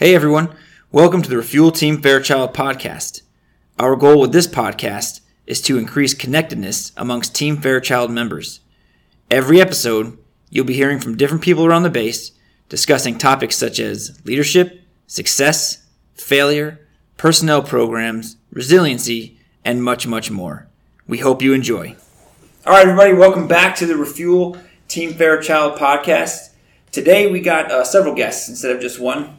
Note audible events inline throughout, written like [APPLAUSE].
Hey everyone, welcome to the Refuel Team Fairchild podcast. Our goal with this podcast is to increase connectedness amongst Team Fairchild members. Every episode, you'll be hearing from different people around the base discussing topics such as leadership, success, failure, personnel programs, resiliency, and much, much more. We hope you enjoy. All right, everybody, welcome back to the Refuel Team Fairchild podcast. Today we got uh, several guests instead of just one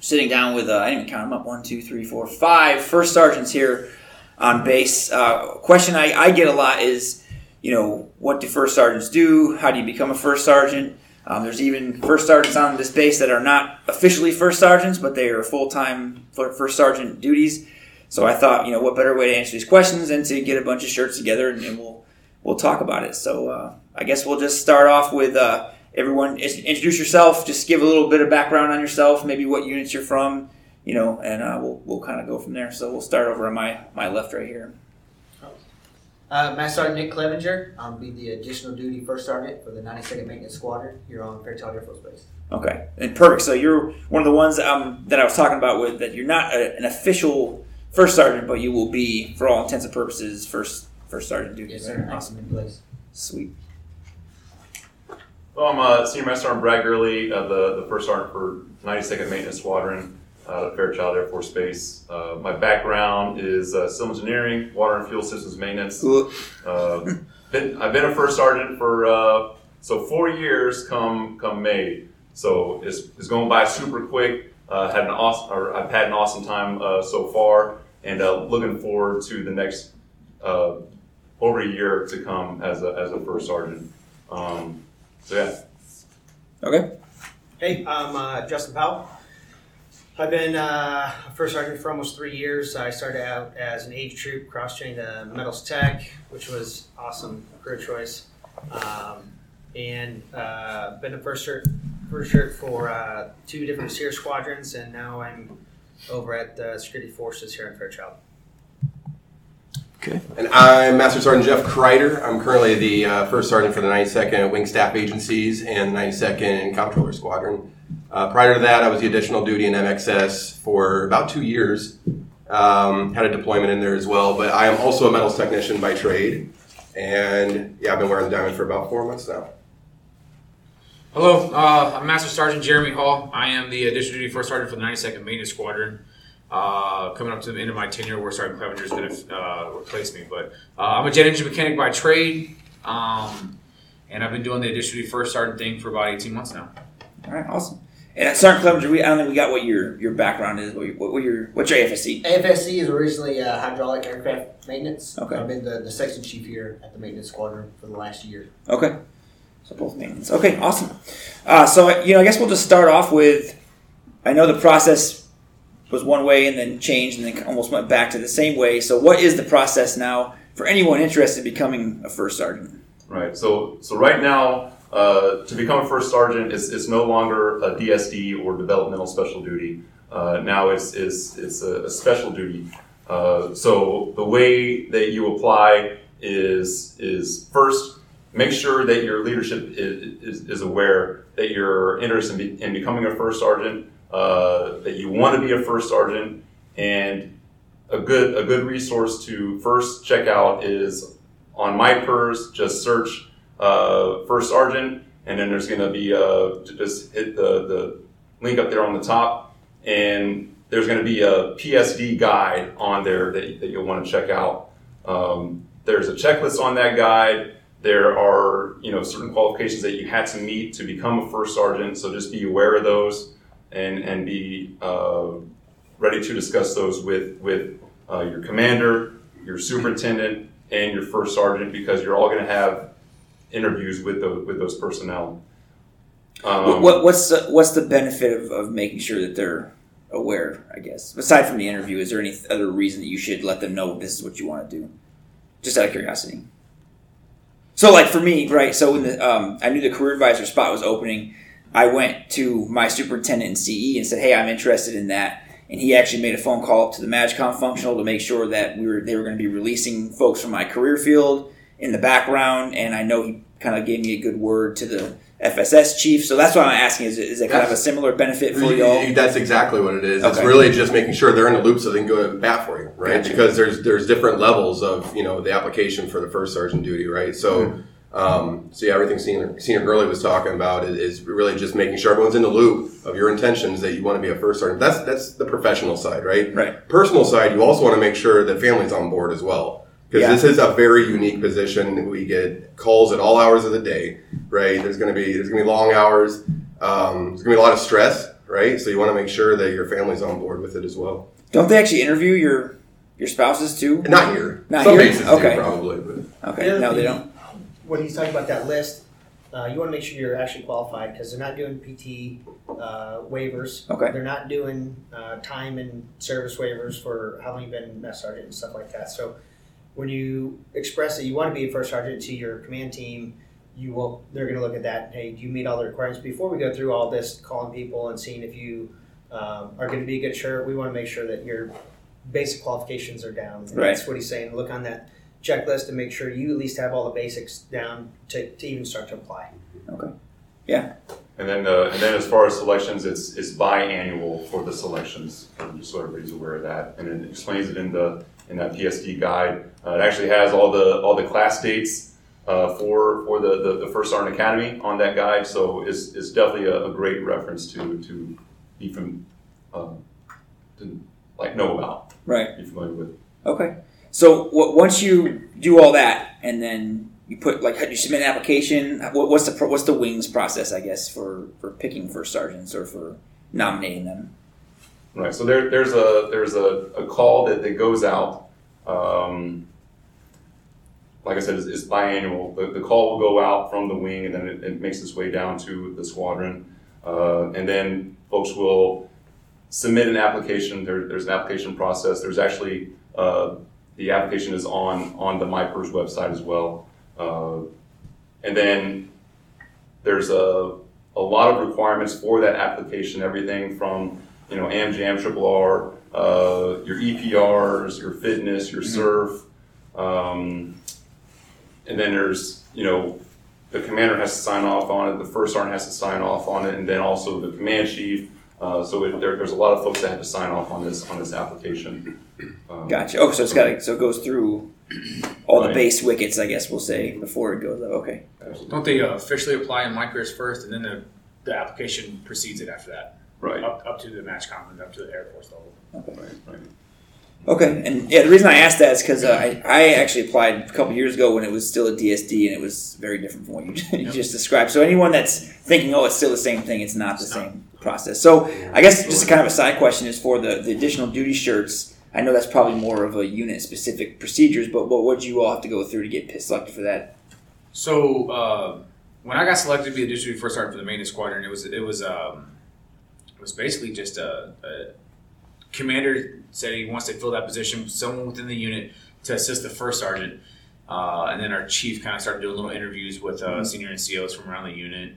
sitting down with, uh, I didn't count them up, one, two, three, four, five first sergeants here on base. Uh, question I, I get a lot is, you know, what do first sergeants do? How do you become a first sergeant? Um, there's even first sergeants on this base that are not officially first sergeants, but they are full time first sergeant duties. So I thought, you know, what better way to answer these questions than to get a bunch of shirts together and, and we'll we'll talk about it. So uh, I guess we'll just start off with uh, everyone introduce yourself. Just give a little bit of background on yourself, maybe what units you're from, you know, and uh, we'll we'll kind of go from there. So we'll start over on my my left right here. Uh, Master Sergeant Nick Clevenger. I'll be the additional duty first sergeant for the 92nd Maintenance Squadron here on Fairchild Air Force Base. Okay, and perfect. So you're one of the ones um, that I was talking about with that you're not a, an official first sergeant, but you will be, for all intents and purposes, first first sergeant duty. Yes, sir. Awesome in place. Sweet. I'm uh, Senior Master Sergeant Brad Gurley, uh, the, the first sergeant for 92nd Maintenance Squadron out of Fairchild Air Force Base. Uh, my background is uh, civil engineering, water and fuel systems maintenance. Uh, been, I've been a first sergeant for uh, so four years come come May. So it's, it's going by super quick. Uh, had an awesome, or I've had an awesome time uh, so far, and uh, looking forward to the next uh, over a year to come as a, as a first sergeant. Um, so yeah. Okay. Hey, I'm uh, Justin Powell. I've been uh, a first sergeant for almost three years. I started out as an age troop, cross trained to metals tech, which was awesome career choice, um, and uh, been a first shirt first shirt for uh, two different SEER squadrons, and now I'm over at the security forces here in Fairchild. Okay. And I'm Master Sergeant Jeff Kreider. I'm currently the uh, first sergeant for the 92nd Wing Staff Agencies and 92nd Comptroller Squadron. Uh, prior to that, I was the additional duty in MXS for about two years. Um, had a deployment in there as well, but I am also a metals technician by trade. And yeah, I've been wearing the diamond for about four months now. Hello, uh, I'm Master Sergeant Jeremy Hall. I am the additional duty first sergeant for the 92nd Maintenance Squadron. Uh, coming up to the end of my tenure, where Sergeant Clevenger is going to uh, replace me. But uh, I'm a jet engine mechanic by trade, um, and I've been doing the additional duty first sergeant thing for about 18 months now. All right. Awesome. And at Sergeant Clevenger, we I don't think we got what your your background is. What, your, what your what's your AFSC? AFSC is originally uh, hydraulic aircraft maintenance. Okay. I've been the, the section chief here at the maintenance squadron for the last year. Okay. So both maintenance. Okay. Awesome. Uh, so you know, I guess we'll just start off with. I know the process was one way and then changed and then almost went back to the same way. So what is the process now for anyone interested in becoming a first sergeant? Right. So so right now, uh, to become a first sergeant is it's no longer a DSD or developmental special duty. Uh, now it's is it's a, a special duty. Uh, so the way that you apply is is first make sure that your leadership is, is, is aware that you're interested in, be, in becoming a first sergeant, uh, that you want to be a first sergeant, and a good a good resource to first check out is on my MyPERS. Just search uh, first sergeant, and then there's going to be uh, just hit the the link up there on the top, and there's going to be a PSD guide on there that, that you'll want to check out. Um, there's a checklist on that guide. There are you know certain qualifications that you had to meet to become a first sergeant, so just be aware of those and and be uh, ready to discuss those with with uh, your commander, your superintendent, and your first sergeant because you're all going to have interviews with those with those personnel. Um, what, what, what's the, what's the benefit of, of making sure that they're aware? I guess aside from the interview, is there any other reason that you should let them know this is what you want to do? Just out of curiosity. So, like for me, right? So when the um, I knew the career advisor spot was opening, I went to my superintendent in CE and said, "Hey, I'm interested in that." And he actually made a phone call up to the MAJCOM functional to make sure that we were they were going to be releasing folks from my career field in the background. And I know he kind of gave me a good word to the FSS chief. So that's why I'm asking: is, is it kind of a similar benefit for y'all? That's exactly what it is. It's really just making sure they're in the loop so they can go to bat for you, right? Gotcha. Because there's there's different levels of you know the application for the first sergeant duty, right? So. Mm-hmm. Um, so yeah, everything senior senior Gurley was talking about is, is really just making sure everyone's in the loop of your intentions that you want to be a first sergeant. That's that's the professional side, right? Right. Personal side, you also want to make sure that family's on board as well. Because Yeah. this is a very unique position. We get calls at all hours of the day, right? There's going to be there's going to be long hours. Um, there's going to be a lot of stress, right? So you want to make sure that your family's on board with it as well. Don't they actually interview your your spouses too? Not here. Not Some here? Okay. do probably, but Okay, The other no, they thing- don't. When he's talking about that list, uh, you want to make sure you're actually qualified because they're not doing PT uh, waivers. Okay. They're not doing uh, time and service waivers for how long you've been mess sergeant and stuff like that. So when you express that you want to be a first sergeant to your command team, you will. They're going to look at that. Hey, do you meet all the requirements before we go through all this, calling people and seeing if you um, are going to be a good shirt? We want to make sure that your basic qualifications are down. And Right. That's what he's saying. Look on that checklist to make sure you at least have all the basics down to, to even start to apply. Okay. Yeah. And then, uh, and then as far as selections, it's, it's biannual for the selections, just so everybody's aware of that. And it explains it in the, in that PSD guide. Uh, it actually has all the, all the class dates, uh, for, for the, the, the First Sergeant Academy on that guide. So it's, it's definitely a, a great reference to, to be from, um, to like know about, Right. be familiar with. Okay. So w- once you do all that, and then you put like you submit an application. What, what's the pro- what's the wings process? I guess for for picking first sergeants or for nominating them. Right, so there, there's a, there's a, a call that, that goes out, um, like I said, it's, it's biannual. The, the call will go out from the wing and then it, it makes its way down to the squadron. Uh, and then folks will submit an application. There, there's an application process. There's actually, uh, the application is on, on the MyPERS website as well. Uh, and then there's a, a lot of requirements for that application, everything from, you know, AmJam, Triple R, uh, your EPRs, your fitness, your surf. Um, and then there's, you know, the commander has to sign off on it, the first sergeant has to sign off on it, and then also the command chief. Uh, so it, there, there's a lot of folks that have to sign off on this on this application. Um, Gotcha. Oh, so it's got so it goes through all the Right. base wickets, I guess we'll say, before it goes up. Okay. Don't they uh, officially apply in micros first, and then the, the application precedes it after that, Right. up, up to the match conference, up to the Air Force level. Right. Right. Okay, and yeah, the reason I asked that is because uh, I, I actually applied a couple years ago when it was still a DSD and it was very different from what you, you [LAUGHS] Yep. just described. So anyone that's thinking, oh, it's still the same thing, it's not the same process. So I guess just kind of a side question is for the, the additional duty shirts. I know that's probably more of a unit specific procedures, but what would you all have to go through to get selected for that? So uh, when I got selected to be a district first sergeant for the maintenance squadron, it was it was um, it was basically just a, a commander said he wants to fill that position, someone within the unit to assist the first sergeant, uh, and then our chief kind of started doing little interviews with uh, senior NCOs from around the unit.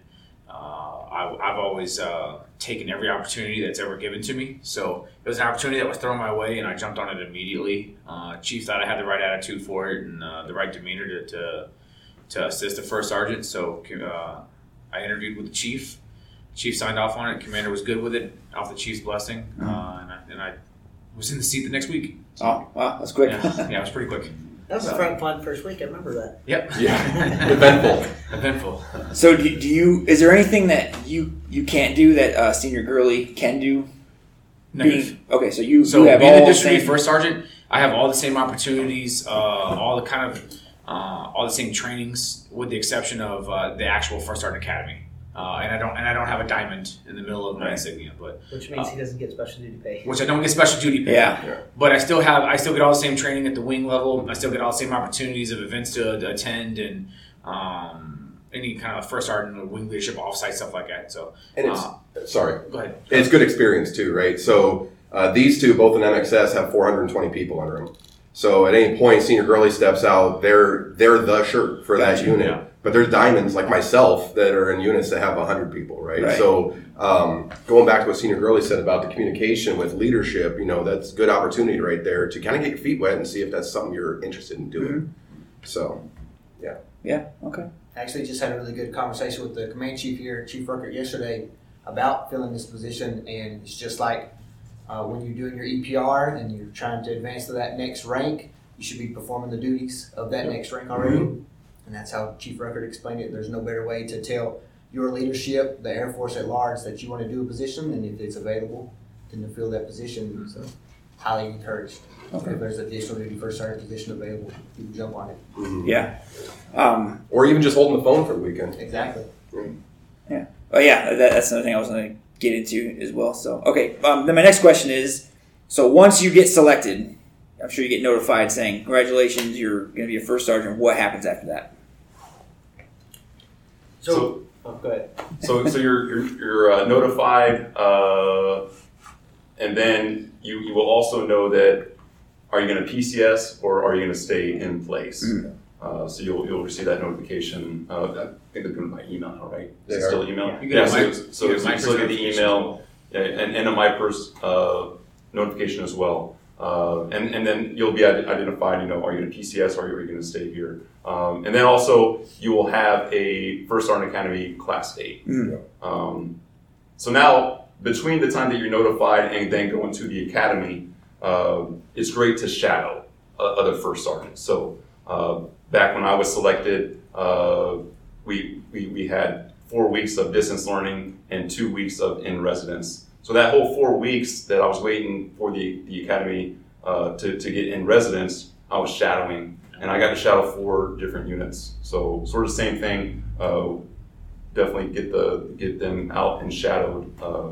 Uh, I, I've always uh, taken every opportunity that's ever given to me. So it was an opportunity that was thrown my way, and I jumped on it immediately. Uh, chief thought I had the right attitude for it and uh, the right demeanor to, to to assist the first sergeant. So uh, I interviewed with the chief. Chief signed off on it. Commander was good with it, off the chief's blessing, uh, and, I, and I was in the seat the next week. Oh, wow, that's quick. Yeah, yeah, it was pretty quick. That was a fun, fun first week. I remember that. Yep. [LAUGHS] Yeah. [LAUGHS] Eventful. Eventful. so do, do you? Is there anything that you you can't do that uh, Senior Gurley can do? Negative. Being- okay, so you So you have being all the district same- first sergeant, I have all the same opportunities, uh, all the kind of uh, all the same trainings, with the exception of uh, the actual first sergeant academy. Uh, and I don't and I don't have a diamond in the middle of my Right. insignia, but Which means he doesn't get special duty pay. which I don't get special duty pay. Yeah. But I still have I still get all the same training at the wing level. I still get all the same opportunities of events to, to attend and um, any kind of first sergeant or wing leadership offsite stuff like that. So And it's uh, sorry. go ahead. It's good experience too, right? So uh, these two, both in MXS, have 420 people under them. So at any point, Senior Gurley steps out, they're they're the shirt for that Gotcha, unit. yeah. But there's diamonds like myself that are in units that have 100 people, right? Right. So um, going back to what Senior Gurley said about the communication with leadership, you know, that's good opportunity right there to kind of get your feet wet and see if that's something you're interested in doing. Mm-hmm. So Yeah. Yeah. Okay. actually just had a really good conversation with the command chief here, Chief Ruckert, yesterday about filling this position, and it's just like uh, when you're doing your EPR and you're trying to advance to that next rank, you should be performing the duties of that next rank already. And that's how Chief Ruckert explained it. There's no better way to tell your leadership, the Air Force at large, that you want to do a position, and if it's available, then to fill that position. So, highly encouraged. Okay. If there's additional duty first sergeant position available, you can jump on it. Yeah. Um, Or even just holding the phone for the weekend. Exactly. Yeah. Oh yeah, that, that's another thing I was going to get into as well. So okay, um, then my next question is: so once you get selected, I'm sure you get notified saying congratulations, you're going to be a first sergeant. What happens after that? So, So- oh, go ahead. So, so you're, you're, you're uh, notified, uh, and then you, you will also know that are you going to PCS or are you going to stay in place? Mm. Uh, so you'll, you'll receive that notification. Uh, I think they're doing it by email now, right? They Is it still email? You get a so, mic- so, you get a so you still micro get the email yeah, and, and a MyPers uh, notification as well. Uh, and, and then you'll be identified, you know, are you going to PCS or are you going to stay here? Um, and then also you will have a First Sergeant Academy class date. Mm. Um, so now, between the time that you're notified and then going to the academy, uh, it's great to shadow uh, other first sergeants. So uh, back when I was selected, uh, we, we, we had four weeks of distance learning and two weeks of in residence. So that whole four weeks that I was waiting for the, the academy uh, to, to get in residence, I was shadowing. And I got to shadow four different units. So sort of the same thing. Uh, definitely get the get them out and shadowed uh,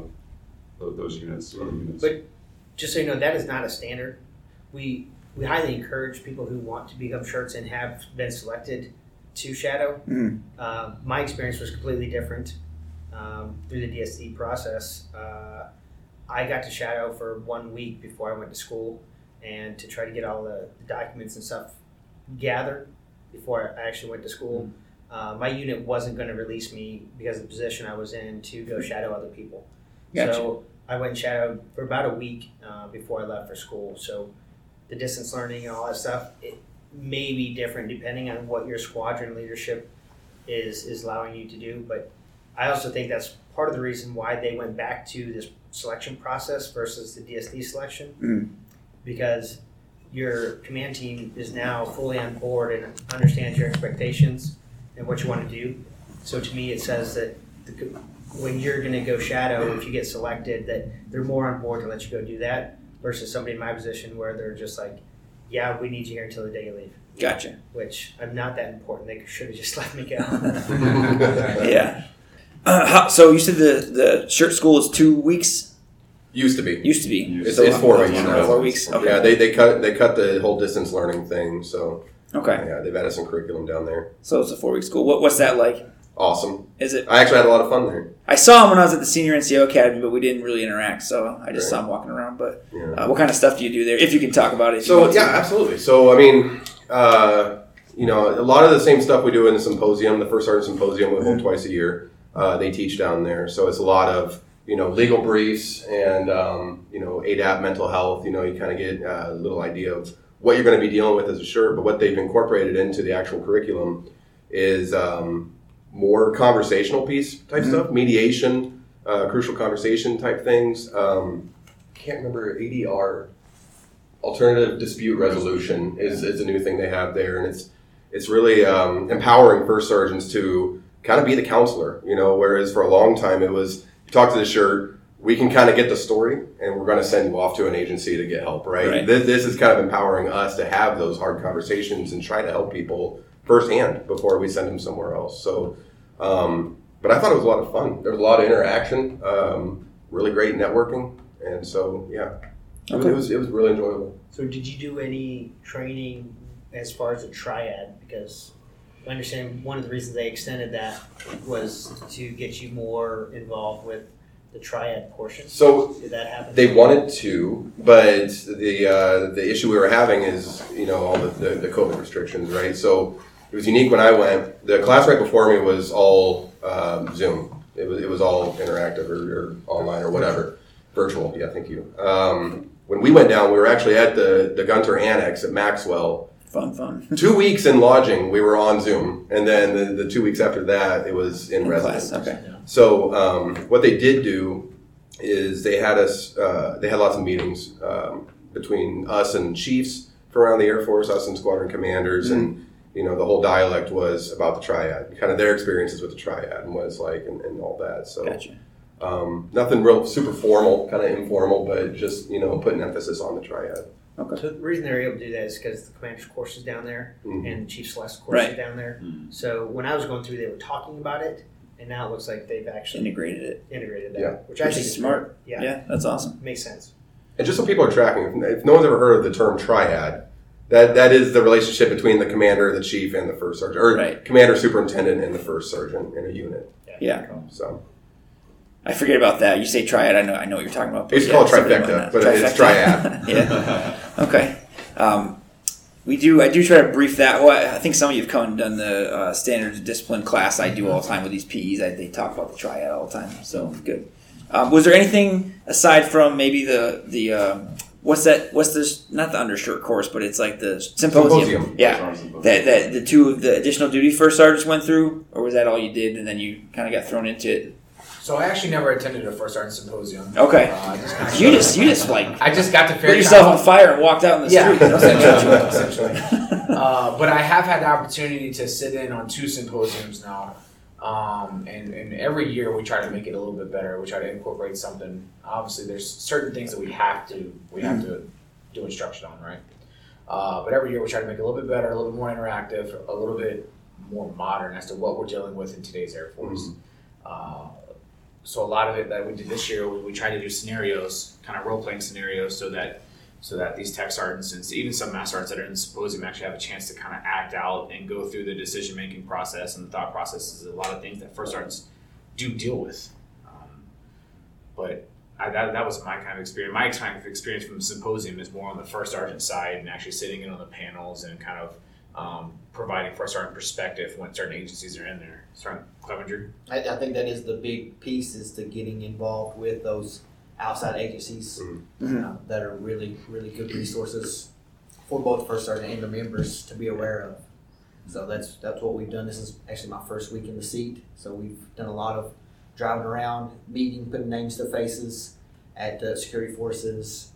those units. Units. But just so you know, that is not a standard. We we highly encourage people who want to become shirts and have been selected to shadow. Mhm. Uh, my experience was completely different um, through the DSD process. Uh, I got to shadow for one week before I went to school, and to try to get all the documents and stuff gathered before I actually went to school. Uh, my unit wasn't going to release me because of the position I was in to go shadow other people. Gotcha. So I went and shadowed for about a week uh, before I left for school. So the distance learning and all that stuff, it may be different depending on what your squadron leadership is is allowing you to do. But I also think that's part of the reason why they went back to this selection process versus the DSD selection, Mm. because your command team is now fully on board and understands your expectations and what you want to do. So to me, it says that the, when you're going to go shadow, if you get selected, that they're more on board to let you go do that versus somebody in my position where they're just like, yeah, we need you here until the day you leave. Gotcha. Which I'm not that important. They should have just [LAUGHS] let me go. [LAUGHS] Yeah. Uh, how, so you said the the shirt school is two weeks. Used to be. Used to be. It's, So it's four weeks how- now. Four weeks. Okay. Yeah, they, they cut they cut the whole distance learning thing. So okay. yeah, they've added some curriculum down there. So it's a four week school. What, what's that like? Awesome. Is it? I actually had a lot of fun there. I saw him when I was at the senior NCO academy, but we didn't really interact. So I just Right. saw him walking around. But Yeah. uh, what kind of stuff do you do there? If you can talk about it. So yeah, absolutely. So I mean, uh, you know, a lot of the same stuff we do in the symposium, the first sergeant symposium, we hold twice a year. Uh, they teach down there, so it's a lot of you know legal briefs and um, you know ADAP mental health. You know, you kind of get a little idea of what you're going to be dealing with as a shirt. But what they've incorporated into the actual curriculum is um, more conversational piece type stuff, mediation, uh, crucial conversation type things. Um, can't remember ADR alternative dispute resolution is, is a new thing they have there and it's it's really um, empowering first sergeants to kind of be the counselor you know whereas for a long time it was you talk to the shirt we can kind of get the story and we're going to send you off to an agency to get help right, Right. This, this is kind of empowering us to have those hard conversations and try to help people firsthand before we send them somewhere else. So um, but i thought it was a lot of fun. There was a lot of interaction um, really great networking. And so yeah. It was- it was it was really enjoyable. So did you do any training as far as a triad? Because I understand one of the reasons they extended that was to get you more involved with the triad portion. So Did that happen? they wanted to, but the uh, the issue we were having is you know all the, the, the COVID restrictions, right? So it was unique when I went. The class right before me was all um, Zoom. It was it was all interactive or, or online or whatever, virtual. Yeah, thank you. Um, when we went down, we were actually at the the Gunter Annex at Maxwell, Fun, fun. [LAUGHS] two weeks in lodging, we were on Zoom, and then the, the two weeks after that, it was in, In residence. class. Okay. So um, what they did do is they had us. Uh, they had lots of meetings um, between us and chiefs from around the Air Force, us and squadron commanders, and you know the whole dialect was about the triad, kind of their experiences with the triad, and what it's like, and, and all that. So Gotcha. Um, nothing real super formal, kind of informal, but just you know putting emphasis on the triad. Okay. So the reason they're able to do that is because the commander's course is down there Mhm. and Chief Celeste course Right. is down there. So when I was going through, they were talking about it, and now it looks like they've actually Integrated it. integrated that, Yeah. which I think is is smart. Yeah, Yeah, that's awesome. makes sense. And just so people are tracking, if, if no one's ever heard of the term triad, that that is the relationship between the commander, the chief, and the first sergeant, or Right. commander, superintendent, and the first sergeant in a unit. Yeah. So I forget about that. You say triad. I know. I know what you're talking about. It's used to yeah, call it something trifecta, like that. but it's triad. [LAUGHS] yeah. Okay. Um, we do. I do try to brief that. Well, I think some of you have come and done the uh, standards of discipline class. I do all the time with these PEs. I, they talk about the triad all the time. So good. Um, was there anything aside from maybe the the um, what's that? What's this? Not the undershirt course, but it's like the symposium. Symposium. Yeah. That, that the two of the additional duty first sergeants went through, or was that all you did, and then you kind of got thrown into it? So I actually never attended a first sergeant symposium. Okay. Uh, I just You just you just like I just got to Fairchild. yourself on fire and walked out in the Yeah, street. [LAUGHS] essentially, [LAUGHS] essentially. Uh, but I have had the opportunity to sit in on two symposiums now, um, and, and every year we try to make it a little bit better. We try to incorporate something. Obviously, there's certain things that we have to we have to do instruction on, right? Uh, but every year we try to make it a little bit better, a little bit more interactive, a little bit more modern as to what we're dealing with in today's Air Force. Uh, so a lot of it that we did this year, we, we tried to do scenarios, kind of role playing scenarios, so that so that these tech sergeants and even some master sergeants that are in the symposium actually have a chance to kind of act out and go through the decision making process and the thought processes. A lot of things that first sergeants do deal with, um, but. I, that, that was my kind of experience. My kind of experience from the symposium is more on the first sergeant side and actually sitting in on the panels and kind of um, providing first sergeant perspective when certain agencies are in there. Sergeant Clevenger. I, I think that is the big piece is to getting involved with those outside agencies Mhm. uh, that are really, really good resources for both first sergeant and the members to be aware of. So that's that's what we've done. This is actually my first week in the seat, so we've done a lot of driving around, meeting, putting names to faces at the security forces.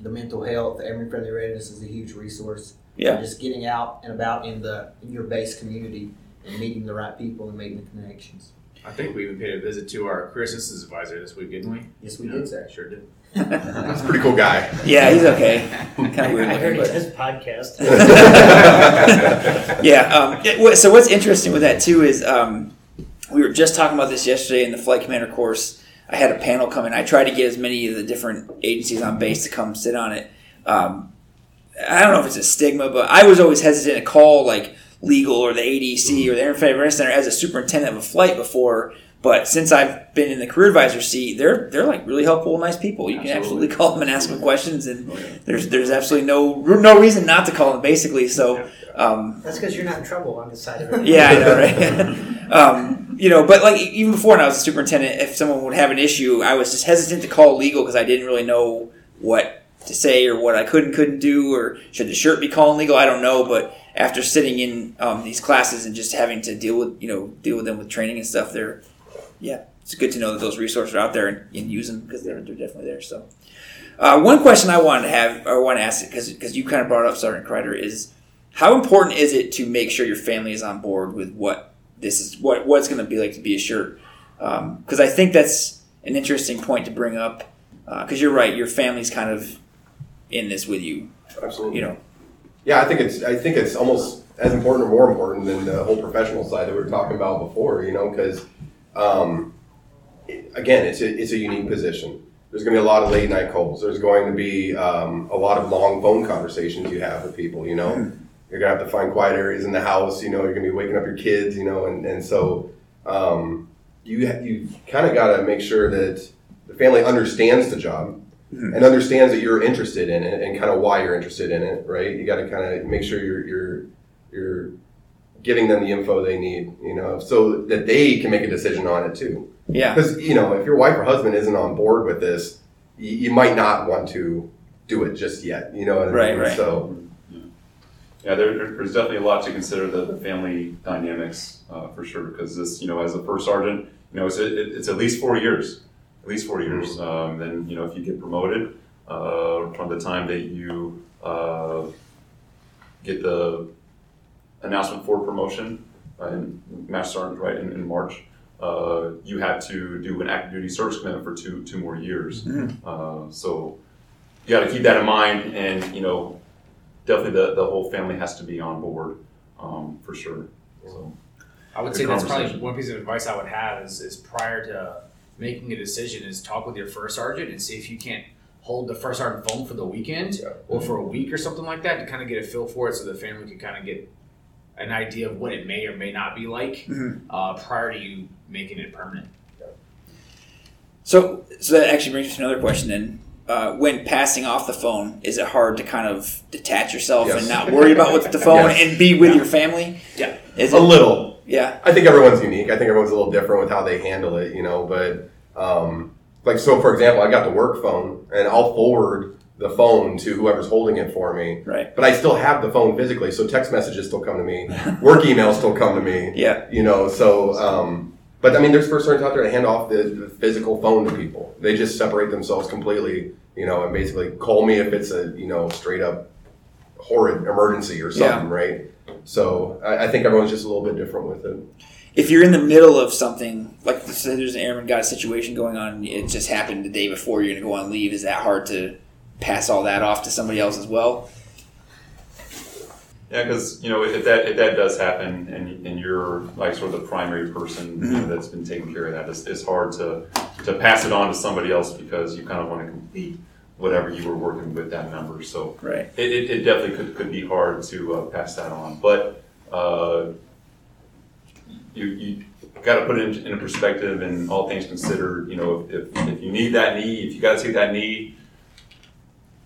The mental health, the airman and family readiness is a huge resource. Yeah. Just getting out and about in the in your base community and meeting the right people and making the connections. I think we even paid a visit to our career assistance advisor this week, didn't we? Yes, we Yeah, did, sir. Sure did. [LAUGHS] That's a pretty cool guy. Yeah, he's okay. Kind of weird I heard but his podcast. [LAUGHS] yeah. Um, it- so what's interesting with that too is um, we were just talking about this yesterday in the flight commander course. I had a panel come in. I tried to get as many of the different agencies on base to come sit on it. Um, I don't know if it's a stigma, but I was always hesitant to call like legal or the ADC or the Area Defense Counsel as a superintendent of a flight before. But since I've been in the career advisor seat, they're they're like really helpful, nice people. You can absolutely call them and ask them questions, and there's there's absolutely no no reason not to call them. Basically, so um, That's because you're not in trouble on this side of [LAUGHS] it. yeah, I know, [LAUGHS] right? [LAUGHS] um, you know, but like even before when I was a superintendent, if someone would have an issue, I was just hesitant to call legal because I didn't really know what to say or what I could and couldn't do, or should the shirt be calling legal? I don't know. But after sitting in um, these classes and just having to deal with you know deal with them with training and stuff, they're yeah, it's good to know that those resources are out there and, and use them because they're they're definitely there. So. Uh, one question I wanted to have, or want to ask, because because you kind of brought up Sergeant Kreider, is how important is it to make sure your family is on board with what this is, what what's going to be like to be a shirt? Because I think that's an interesting point to bring up. Because you're right, your family's kind of in this with you. Absolutely. You know, Yeah, I think it's I think it's almost as important or more important than the whole professional side that we were talking about before. You know, because um, it- again, it's a, it's a unique position. There's going to be a lot of late night calls. There's going to be um, a lot of long phone conversations you have with people. You know, you're going to have to find quiet areas in the house. You know, you're going to be waking up your kids. You know, and and so um, you you kind of got to make sure that the family understands the job and understands that you're interested in it and kind of why you're interested in it, right? You got to kind of make sure you're you're you're giving them the info they need, you know, so that they can make a decision on it too. yeah, Because you know, if your wife or husband isn't on board with this, you, you might not want to do it just yet, you know what I Right, mean? right. So Yeah, there, there- there's definitely a lot to consider the, the family dynamics uh, for sure because this, you know, as a first sergeant, you know, it's, it, it's at least four years, at least four years. Um, then, you know, if you get promoted uh, from the time that you uh, get the announcement for promotion uh, in Master Sergeant, right, in, in March, uh, you have to do an active duty service commitment for two two more years. Uh, so you got to keep that in mind, and you know, definitely the, the whole family has to be on board um, for sure. So I would say that's probably one piece of advice I would have is, is prior to making a decision is talk with your first sergeant and see if you can't hold the first sergeant phone for the weekend or for a week or something like that to kind of get a feel for it so the family can kind of get an idea of what it may or may not be like Mhm. uh, prior to you making it permanent. So, so that actually brings me to another question. Then, uh, when passing off the phone, is it hard to kind of detach yourself Yes. and not worry about what's the phone [LAUGHS] Yes. and be with your family? Yeah. Is A it? little. Yeah. I think everyone's unique. I think everyone's a little different with how they handle it, you know. But um, like, so for example, I got the work phone, and I'll forward the phone to whoever's holding it for me. Right. But I still have the phone physically, so text messages still come to me, [LAUGHS] work emails still come to me. Yeah. You know, so. Um, but I mean, there's first sergeants out there to hand off the, the physical phone to people. They just separate themselves completely, you know, and basically call me if it's a you know straight up horrid emergency or something, right? So I, I think everyone's just a little bit different with it. If you're in the middle of something, like say there's an airman got a situation going on, and it just happened the day before you're going to go on leave, is that hard to pass all that off to somebody else as well? yeah, because you know if that if that does happen and and you're like sort of the primary person you know, mm-hmm. that's been taking care of that, it's, it's hard to to pass it on to somebody else because you kind of want to complete whatever you were working with that member. So Right. it, it, it definitely could, could be hard to uh, pass that on. But uh, you, you got to put it in, in a perspective and all things considered, you know, if, if, if you need that knee, if you got to take that knee,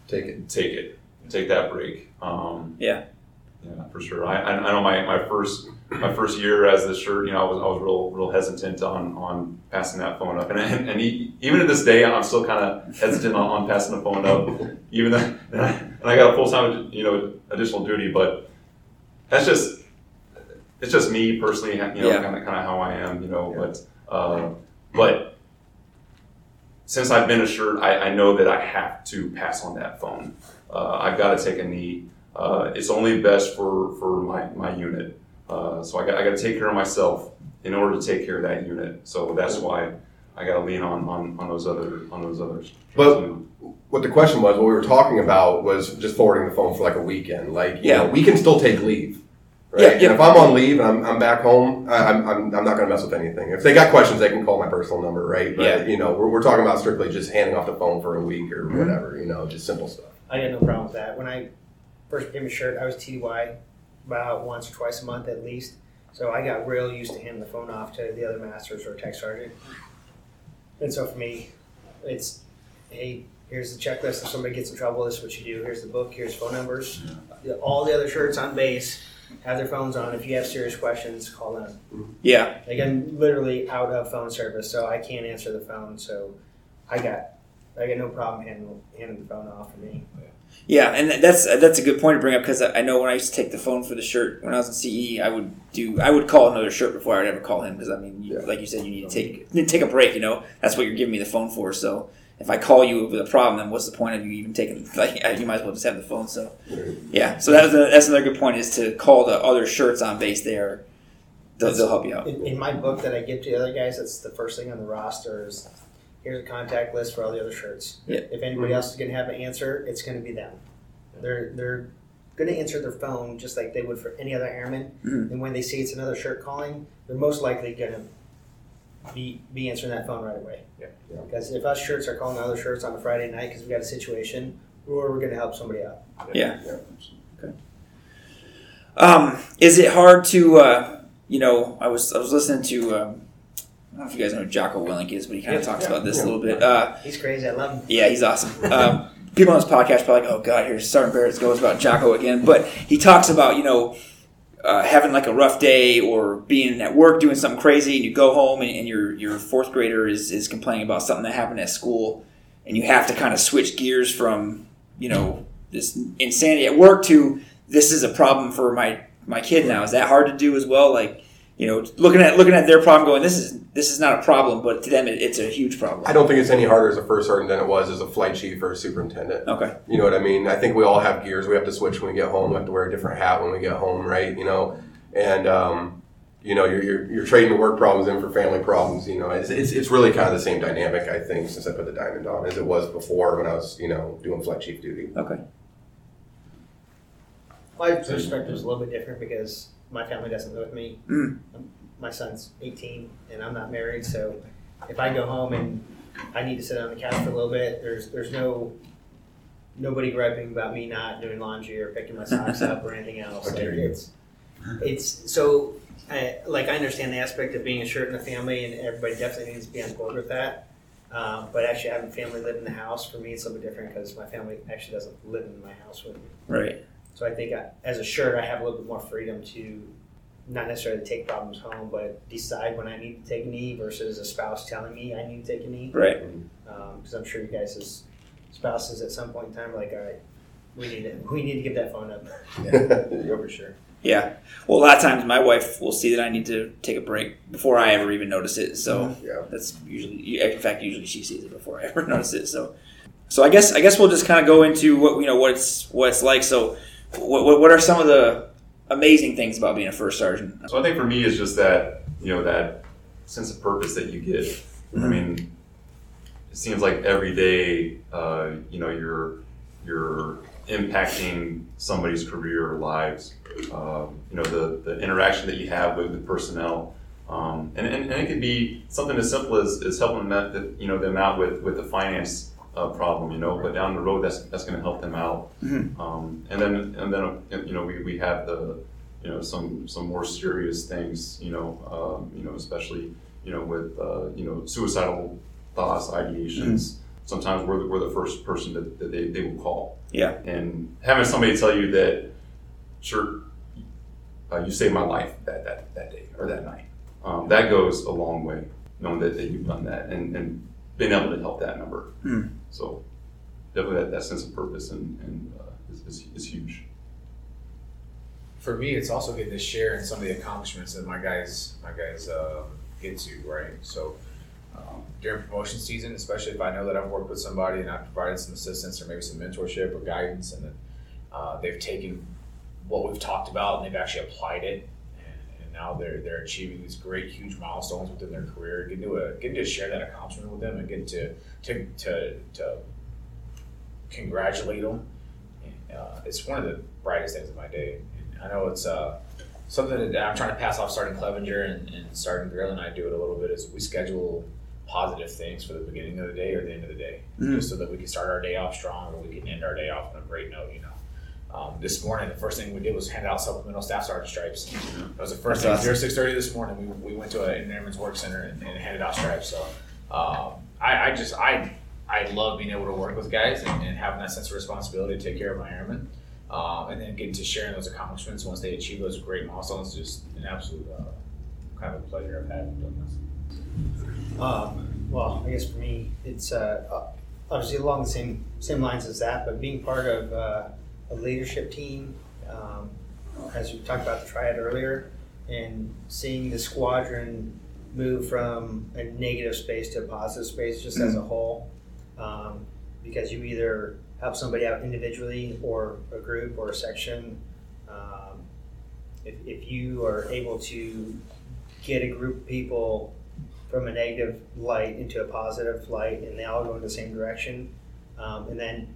Take it. take it. Take that break. Um, Yeah. yeah, for sure. I, I, I know my, my first my first year as the shirt, you know, I was I was real real hesitant on, on passing that phone up, and and, and e- even to this day, I'm still kind of hesitant on, on passing the phone up, [LAUGHS] even though and I, and I got a full time you know additional duty, but that's just it's just me personally, you know, Yeah. kind of kind of how I am, you know, but uh, but since I've been a shirt, I, I know that I have to pass on that phone. Uh, I've got to take a knee. Uh, it's only best for, for my, my unit. Uh, so I got, I got to take care of myself in order to take care of that unit. So that's why I got to lean on, on, on those other on those others. But what the question was, what we were talking about was just forwarding the phone for like a weekend. Like, Yeah. know, we can still take leave. Right? Yeah, And if I'm on leave and I'm, I'm back home, I, I'm, I'm, I'm not going to mess with anything. If they got questions, they can call my personal number, right? But, Yeah. you know, we're, we're talking about strictly just handing off the phone for a week or Mm-hmm. whatever, you know, just simple stuff. I had no problem with that. When I first became a shirt, I was TDY about once or twice a month at least. So I got real used to handing the phone off to the other masters or tech sergeant. And so for me, it's hey, here's the checklist. If somebody gets in trouble, this is what you do. Here's the book. Here's phone numbers. All the other shirts on base have their phones on. If you have serious questions, call them. Mm-hmm. Yeah. Like I'm literally out of phone service, so I can't answer the phone. So I got I got no problem handing handing the phone off for me. Yeah, and that's that's a good point to bring up because I know when I used to take the phone for the shirt when I was in CE, I would do I would call another shirt before I would ever call him because I mean, you, like you said, you need to take you need to take a break. You know, that's what you're giving me the phone for. So if I call you with a problem, then what's the point of you even taking? Like [LAUGHS] you might as well just have the phone. So yeah, so that was a, that's another good point is to call the other shirts on base there. They'll, they'll help you out. In, in my book that I give to the other guys, that's the first thing on the roster is here's a contact list for all the other shirts. Yeah. If anybody else is going to have an answer, it's going to be them. They're they're going to answer their phone just like they would for any other airman. Mhm. And when they see it's another shirt calling, they're most likely going to be be answering that phone right away. Yeah. Yeah. Because if us shirts are calling other shirts on a Friday night because we got a situation, or we're going to help somebody out. Yeah. Um, is it hard to, uh, you know, I was I was listening to, um, I don't know if you guys know who Jocko Willink is, but he kind of Yeah, talks yeah, about this yeah. a little bit. Uh, He's crazy. I love him. yeah, he's awesome. [LAUGHS] Um, people on this podcast are probably like, oh god, here's Sergeant Barrett goes about Jocko again, but he talks about you know. Uh, having like a rough day or being at work doing something crazy and you go home and, and your your fourth grader is, is complaining about something that happened at school and you have to kind of switch gears from you know this insanity at work to this is a problem for my my kid now. Is that hard to do as well? Like, you know, looking at looking at their problem, going, this is this is not a problem, but to them it, it's a huge problem. I don't think it's any harder as a first sergeant than it was as a flight chief or a superintendent. Okay. You know what I mean? I think we all have gears. We have to switch when we get home. We have to wear a different hat when we get home, right? You know, and um, you know, you're, you're, you're trading the work problems in for family problems. You know, it's, it's, it's really kind of the same dynamic, I think, since I put the diamond on as it was before when I was, you know, doing flight chief duty. Okay. My perspective is a little bit different because my family doesn't live with me. Mm. My son's 18 and I'm not married, so if I go home and I need to sit on the couch for a little bit, there's there's no nobody griping about me not doing laundry or picking my socks up or anything else. Like, it's it's so I, like I understand the aspect of being a shirt in the family, and everybody definitely needs to be on board with that. Um, but actually, having family live in the house for me, it's a little bit different because my family actually doesn't live in my house with me. Right. So I think I, as a shirt, I have a little bit more freedom to not necessarily take problems home, but decide when I need to take a knee versus a spouse telling me I need to take a knee. Right. Um, because I'm sure you guys as spouses at some point in time are like, all right, we need to we need to get that phone up. [LAUGHS] yeah, for sure. Yeah. Well, a lot of times my wife will see that I need to take a break before I ever even notice it. So Yeah. that's usually, in fact, usually she sees it before I [LAUGHS] ever notice it. So, so I guess I guess we'll just kind of go into what you know what it's what it's like. So, what, what what are some of the amazing things about being a first sergeant? So I think for me, it's just that you know that sense of purpose that you get. I Mhm. mean, it seems like every day, uh, you know, you're you're impacting somebody's career or lives. Um, you know, the the interaction that you have with the personnel, um, and, and and it can be something as simple as, as helping them out, you know them out with with the finance uh, problem. You know, but down the road, that's that's going to help them out. Mhm. Um, and then and then you know we, we have the you know some some more serious things you know um, you know especially you know with uh, you know suicidal thoughts ideations sometimes we're the, we're the first person that, that they, they will call Yeah. and having somebody tell you that sure uh, you saved my life that, that, that day or that night um, that goes a long way knowing that, that you've done that and, and being able to help that number Hmm. So definitely that, that sense of purpose and, and uh, is, is, is huge For me, it's also getting to share in some of the accomplishments that my guys, my guys um, get to, right? So um, during promotion season, especially if I know that I've worked with somebody and I've provided some assistance or maybe some mentorship or guidance, and then uh, they've taken what we've talked about and they've actually applied it, now they're they're achieving these great, huge milestones within their career. Getting to a, getting to share that accomplishment with them and getting to to to, to congratulate them. Uh, it's one of the brightest days of my day. And I know it's uh, something that I'm trying to pass off Sergeant Clevenger and, and Sergeant Grill and I do it a little bit is we schedule positive things for the beginning of the day or the end of the day, Mhm. just so that we can start our day off strong or we can end our day off on a great note. You know. Um, this morning, the first thing we did was hand out supplemental staff sergeant stripes. That was the first That's thing. awesome. Zero six thirty this morning, we, we went to an airman's work center and, and handed out stripes. So um, I, I just I I love being able to work with guys and, and having that sense of responsibility to take care of my airmen. Um, and then getting to sharing those accomplishments once they achieve those great milestones is just an absolute uh, kind of a pleasure I've had doing this. Um, well, I guess for me, it's uh, uh, obviously along the same same lines as that, but being part of uh, a leadership team, um, as we talked about the triad earlier, and seeing the squadron move from a negative space to a positive space, just as a whole, um, because you either help somebody out individually or a group or a section. Um, if, if you are able to get a group of people from a negative light into a positive light, and they all go in the same direction. Um, and then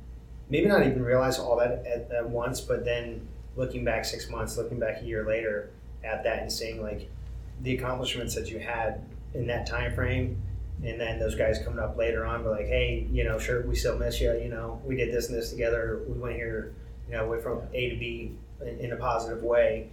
maybe not even realize all that at, at once, but then looking back six months, looking back a year later at that, and seeing like the accomplishments that you had in that time frame, and then those guys coming up later on, be like, hey, you know, sure, we still miss you. You know, we did this and this together. We went here, you know, went from A to B in, in a positive way.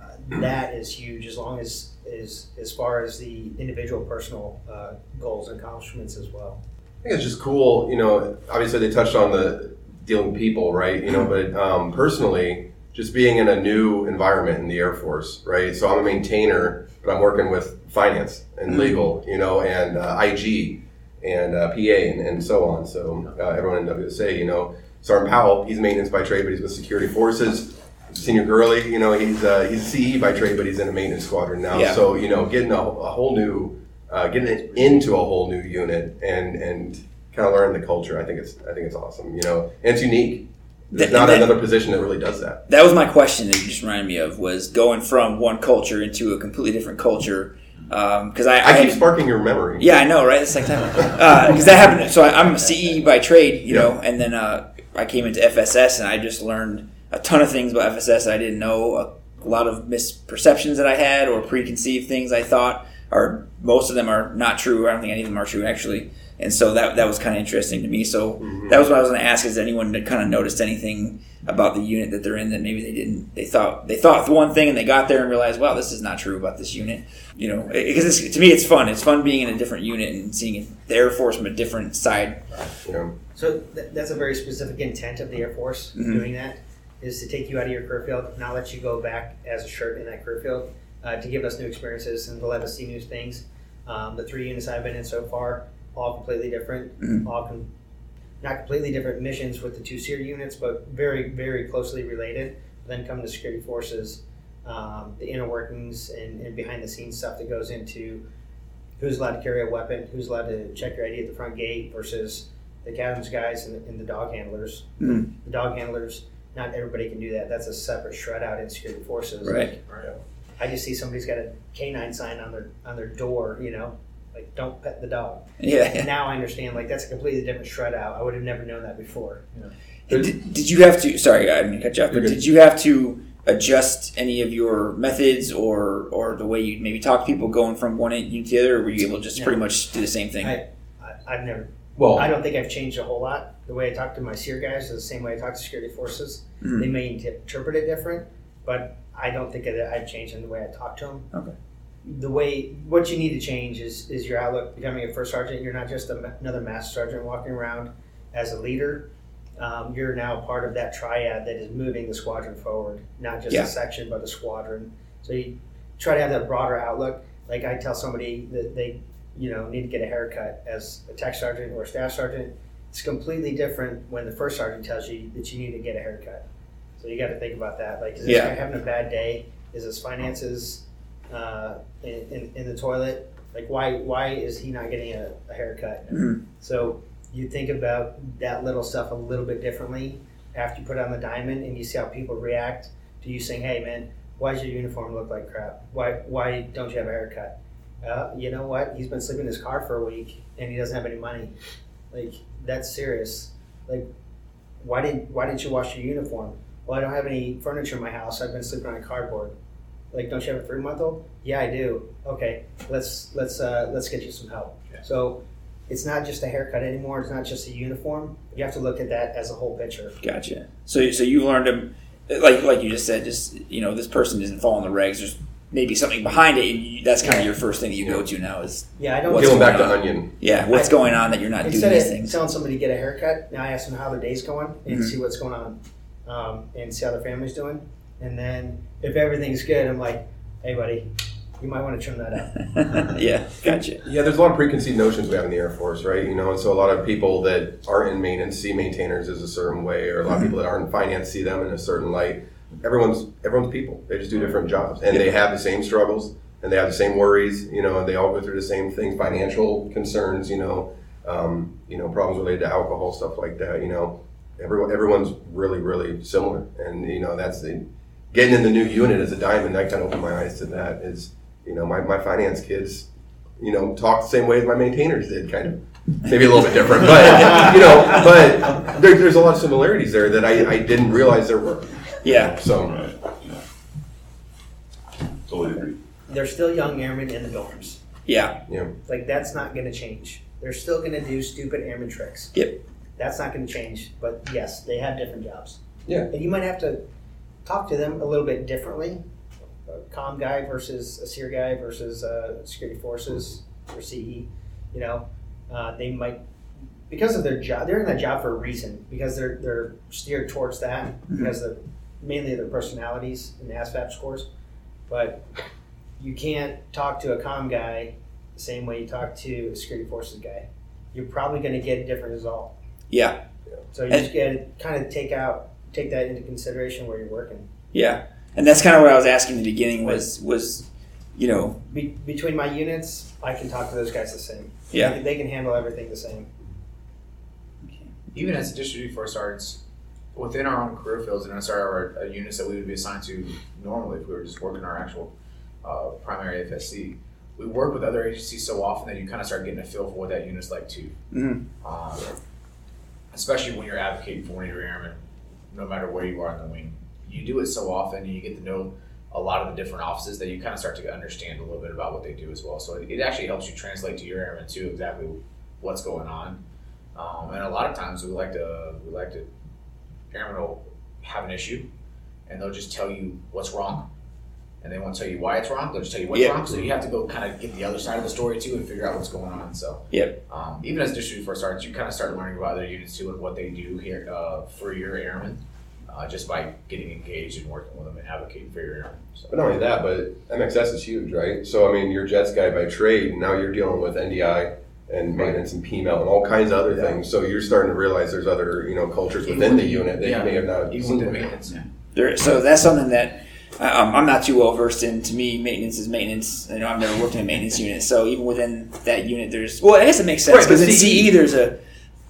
Uh, that is huge as long as is as far as the individual personal uh, goals and accomplishments as well. I think it's just cool, you know. Obviously, they touched on the dealing with people, right? You know, but um, personally, just being in a new environment in the Air Force, right? So I'm a maintainer, but I'm working with finance and legal, you know, and uh, IG and uh, PA and, and so on. So uh, everyone in WSA, you know, Sergeant Powell, he's maintenance by trade, but he's with security forces. Senior Gurley, you know, he's uh, he's CE by trade, but he's in a maintenance squadron now. Yeah. So you know, getting a, a whole new, uh, getting it into a whole new unit and and kind of learn the culture. I think it's I think it's awesome. You know, and it's unique. There's That- not that- another position that really does that. That was my question that you just reminded me of was going from one culture into a completely different culture. Because I, I keep sparking your memory. Yeah, I know, right? It's like time because that happened. So I, I'm a CE by trade, you know, and then uh, I came into FSS and I just learned a ton of things about FSS I didn't know. A, lot of misperceptions that I had or preconceived things I thought, or most of them are not true. I don't think any of them are true actually. And so that that was kind of interesting to me. So that was what I was going to ask: Is anyone that kind of noticed anything about the unit that they're in that maybe they didn't? They thought they thought one thing and they got there and realized, wow, this is not true about this unit. You know, because to me it's fun. It's fun being in a different unit and seeing the Air Force from a different side. You know, So th- that's a very specific intent of the Air Force Mhm. doing that is to take you out of your career field, not let you go back as a shirt in that career field, uh, to give us new experiences and to let us see new things. Um, the three units I've been in so far, all completely different, Mhm. all com- not completely different missions with the two SERE units, but very, very closely related. Then come to security forces, um, the inner workings and, and behind the scenes stuff that goes into who's allowed to carry a weapon, who's allowed to check your ID at the front gate versus the cabins guys and the, and the dog handlers. Mhm. The dog handlers, not everybody can do that. That's a separate shred out in security forces. Right. I just see somebody's got a canine sign on their on their door, you know, like don't pet the dog. Yeah. Now I understand, like that's a completely different shred out. I would have never known that before. Did, did you have to? Sorry, I didn't cut you off. But did you have to adjust any of your methods or or the way you maybe talk to people going from one unit to the other, or were you able to just No. pretty much do the same thing? I, I I've never. well, I don't think I've changed a whole lot. The way I talk to my SERE guys is the same way I talk to security forces. Mhm. They may interpret it different, but I don't think that I've changed in the way I talk to them. Okay. The way what you need to change is is your outlook. Becoming a first sergeant, you're not just a, another master sergeant walking around as a leader. Um, you're now part of that triad that is moving the squadron forward, not just Yeah. a section, but a squadron. So you try to have that broader outlook. Like I tell somebody that they, you know, need to get a haircut as a tech sergeant or a staff sergeant. It's completely different when the first sergeant tells you that you need to get a haircut. So you got to think about that. Like, is this Yeah. guy having a bad day? Is his finances uh, in, in, in the toilet? Like, why why is he not getting a, a haircut? Mhm. So you think about that little stuff a little bit differently after you put on the diamond and you see how people react to you saying, "Hey, man, why does your uniform look like crap? Why why don't you have a haircut?" Uh, you know what? He's been sleeping in his car for a week and he doesn't have any money. Like that's serious. Like why didn't why didn't you wash your uniform? Well, I don't have any furniture in my house. I've been sleeping on cardboard. Like, don't you have a three month old? Yeah, I do. Okay, let's let's uh, let's get you some help. So it's not just a haircut anymore. It's not just a uniform. You have to look at that as a whole picture. Gotcha. So so you learned to like like you just said, just you know, this person isn't following the regs. There's maybe something behind it, and you, that's kind of your first thing that you go to now is Yeah, I don't. What's peeling back going to onion. yeah, what's I- going on that you're not doing Instead these of things. telling somebody to get a haircut, now I ask them how their day's going and Mhm. see what's going on, um, and see how their family's doing. And then if everything's good, I'm like, hey, buddy, you might want to trim that up. [LAUGHS] yeah, gotcha. Yeah, there's a lot of preconceived notions we have in the Air Force, right? You know, and so a lot of people that aren't in maintenance see maintainers as a certain way, or a lot of people that aren't in finance see them in a certain light. Everyone's everyone's people. They just do different jobs, and they have the same struggles, and they have the same worries. You know, and they all go through the same things: financial concerns. You know, um, you know, problems related to alcohol, stuff like that. You know, everyone everyone's really really similar, and you know that's the getting in the new unit as a diamond. That kind of opened my eyes to that. Is you know, my, my finance kids you know, talk the same way as my maintainers did, kind of. Maybe a little bit different, but you know, but there, there's a lot of similarities there that I, I didn't realize there were. Yeah, So Right. Yeah. Totally agree. They're still young airmen in the dorms. yeah, Yeah. Like that's not going to change. They're still going to do stupid airman tricks. Yep. That's not going to change. But yes, they have different jobs. Yeah. And you might have to talk to them a little bit differently. A com guy versus a SERE guy versus uh, security forces or CE. You know, uh, they might because of their job. They're in that job for a reason because they're they're steered towards that Mhm. because of mainly their personalities and the ASVAB scores. But you can't talk to a com guy the same way you talk to a security forces guy. You're probably going to get a different result. yeah, So you just got to kind of take out take that into consideration where you're working. Yeah, and that's kind of what I was asking in the beginning was was, you know, Be- between my units, I can talk to those guys the same. Yeah. They, they can handle everything the same. even as district duty first sergeants, within our own career fields and inside our uh, units that we would be assigned to normally if we were just working our actual uh, primary FSC, we work with other agencies so often that you kind of start getting a feel for what that unit's like too. Mhm. Um, especially when you're advocating for one of your airmen, no matter where you are in the wing. You do it so often and you get to know a lot of the different offices that you kind of start to understand a little bit about what they do as well. So it, actually helps you translate to your airmen too exactly what's going on. Um, and a lot of times we like to we like to airmen will have an issue and they'll just tell you what's wrong. And they won't tell you why it's wrong. They'll just tell you what's Yeah. wrong. So you have to go kind of get the other side of the story too and figure out what's going on. So Yep. um, even as district first sergeants, you kind of start learning about other units too and what they do here uh, for your airmen, uh, just by getting engaged and working with them and advocating for your airmen. So. But not only that, but MXS is huge, right? So I mean, you're Jets guy by trade, and now you're dealing with NDI and maintenance and PMEL and all kinds of other Yeah. things. So you're starting to realize there's other you know cultures within the unit that Yeah. you may have not even seen with the maintenance, yeah. there. So that's something that. Um, I'm not too well versed in. To me, maintenance is maintenance. You know, I've never worked in a maintenance unit, so even within that unit, there's well, I guess it makes sense Right, because in CE CE there's a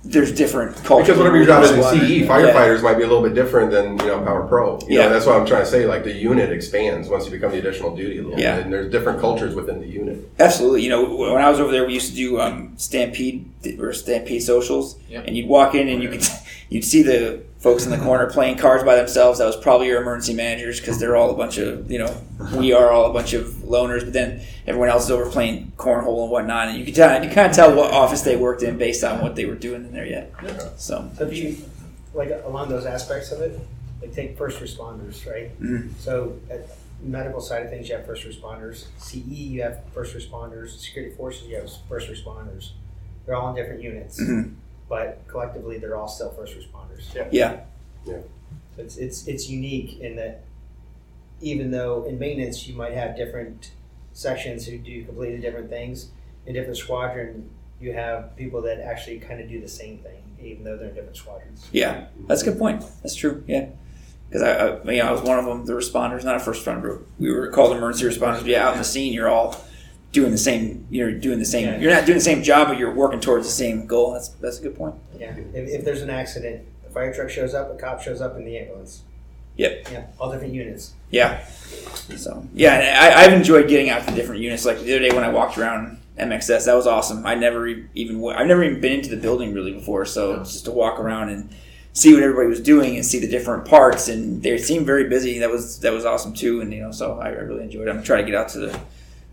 there's different cultures. Because whatever your job is in Squadron. CE, firefighters might be a little bit different than you know Power Pro. You Yeah. know, that's what I'm trying to say. Like the unit expands once you become the additional duty a little Yeah. bit, and there's different cultures within the unit. Absolutely. You know, when I was over there, we used to do um, Stampede or Stampede socials, Yep. and you'd walk in and you could [LAUGHS] you'd see the folks in the corner playing cards by themselves. That was probably your emergency managers because they're all a bunch of you know we are all a bunch of loners. But then everyone else is over playing cornhole and whatnot, and you could tell, you kind of tell what office they worked in based on what they were doing in there yet. So if you, like along those aspects of it, like take first responders, right? Mhm. So at medical side of things, you have first responders. CE, you have first responders. Security forces, you have first responders. They're all in different units, Mhm. But collectively, they're all still first responders. yeah, It's it's it's unique in that even though in maintenance you might have different sections who do completely different things, in different squadron you have people that actually kind of do the same thing, even though they're in different squadrons. yeah, that's a good point. That's true. Yeah. Because I, I, you know, I was one of them, the responders, not a first responder. We were called emergency responders. But yeah, out in the scene, you're all doing the same. You're doing the same. Yeah. You're not doing the same job, but you're working towards the same goal. That's that's a good point. Yeah. If, if there's an accident, a fire truck shows up, a cop shows up in the ambulance. Yep. Yeah. All different units. Yeah. So yeah, I, I've enjoyed getting out to different units. Like the other day when I walked around MXS, that was awesome. I never even i've never even been into the building really before. So just to walk around and see what everybody was doing and see the different parts, and they seemed very busy. That was that was awesome too. And you know, so I, I really enjoyed it. I'm trying to get out to the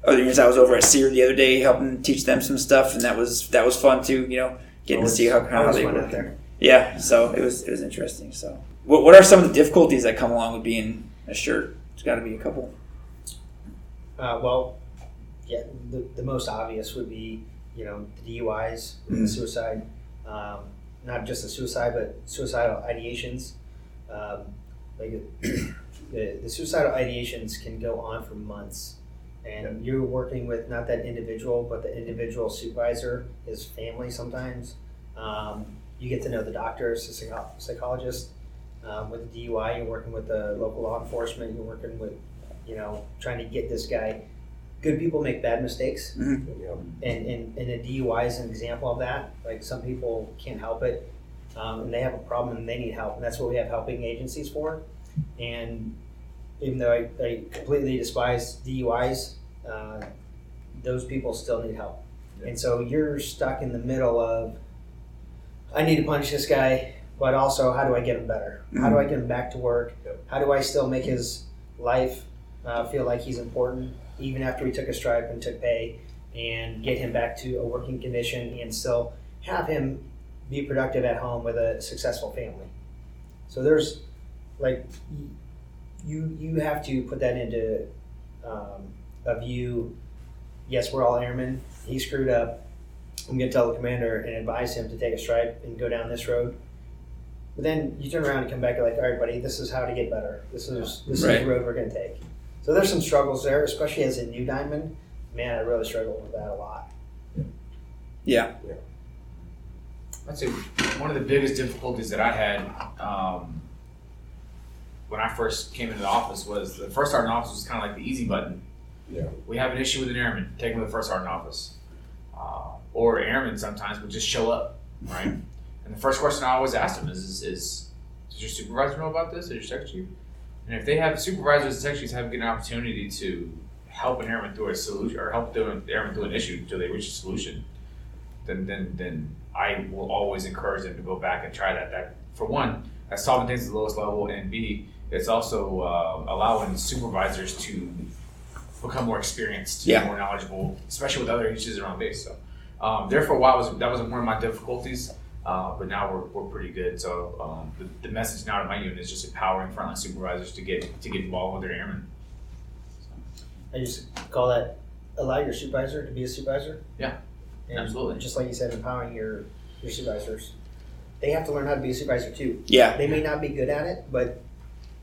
other units. I was over at SERE the other day helping teach them some stuff, and that was that was fun too. You know, getting to see how, how Always they fun work. out there. Yeah, so it was it was interesting. So, what what are some of the difficulties that come along with being a shirt? There's got to be a couple. Uh, well, yeah, the, the most obvious would be, you know, the DUIs, Mhm. the suicide, um, not just the suicide, but suicidal ideations. Um, like [CLEARS THROAT] the, the suicidal ideations can go on for months. And you're working with not that individual, but the individual supervisor, his family sometimes. Um, you get to know the doctors, the psycho- psychologist. Um, with the DUI, you're working with the local law enforcement. You're working with, you know, trying to get this guy. Good people make bad mistakes, You know, and, and, and a DUI is an example of that. Like some people can't help it, um, and they have a problem and they need help, and that's what we have helping agencies for. And even though I, I completely despise DUIs, uh, those people still need help. And so you're stuck in the middle of, I need to punish this guy, but also how do I get him better? How do I get him back to work? How do I still make his life uh, feel like he's important, even after he took a stripe and took pay, and get him back to a working condition and still have him be productive at home with a successful family? So there's like you you have to put that into um, a view. Yes, we're all airmen. He screwed up. I'm going to tell the commander and advise him to take a stripe and go down this road. But then you turn around and come back and like, all right, buddy, this is how to get better. This is this is the road we're going to take. So there's some struggles there, especially as a new diamond. Man, I really struggled with that a lot. Yeah. I'd say one of the biggest difficulties that I had um, when I first came into the office was the first sergeant office was kind of like the easy button. Yeah. We have an issue with an airman, take him to the first sergeant office. Uh, or airmen sometimes would just show up, right? [LAUGHS] and the first question I always ask them is, is, is does your supervisor know about this? Or your secretary? chief? And if they have supervisors and secretary chiefs have an opportunity to help an airman through a solution or help the airman through an issue until they reach a solution, then then then I will always encourage them to go back and try that. That for one, that's solving things at the lowest level, and B, it's also uh, allowing supervisors to become more experienced, Yeah. more knowledgeable, especially with other issues around base. So, um, there for a while was that was one of my difficulties, uh, but now we're, we're pretty good. So um, the, the message now to my unit is just empowering frontline supervisors to get to get involved with their airmen. I just call that allow your supervisor to be a supervisor. Yeah, And absolutely. Just like you said, empowering your your supervisors. They have to learn how to be a supervisor too. Yeah, They may not be good at it, but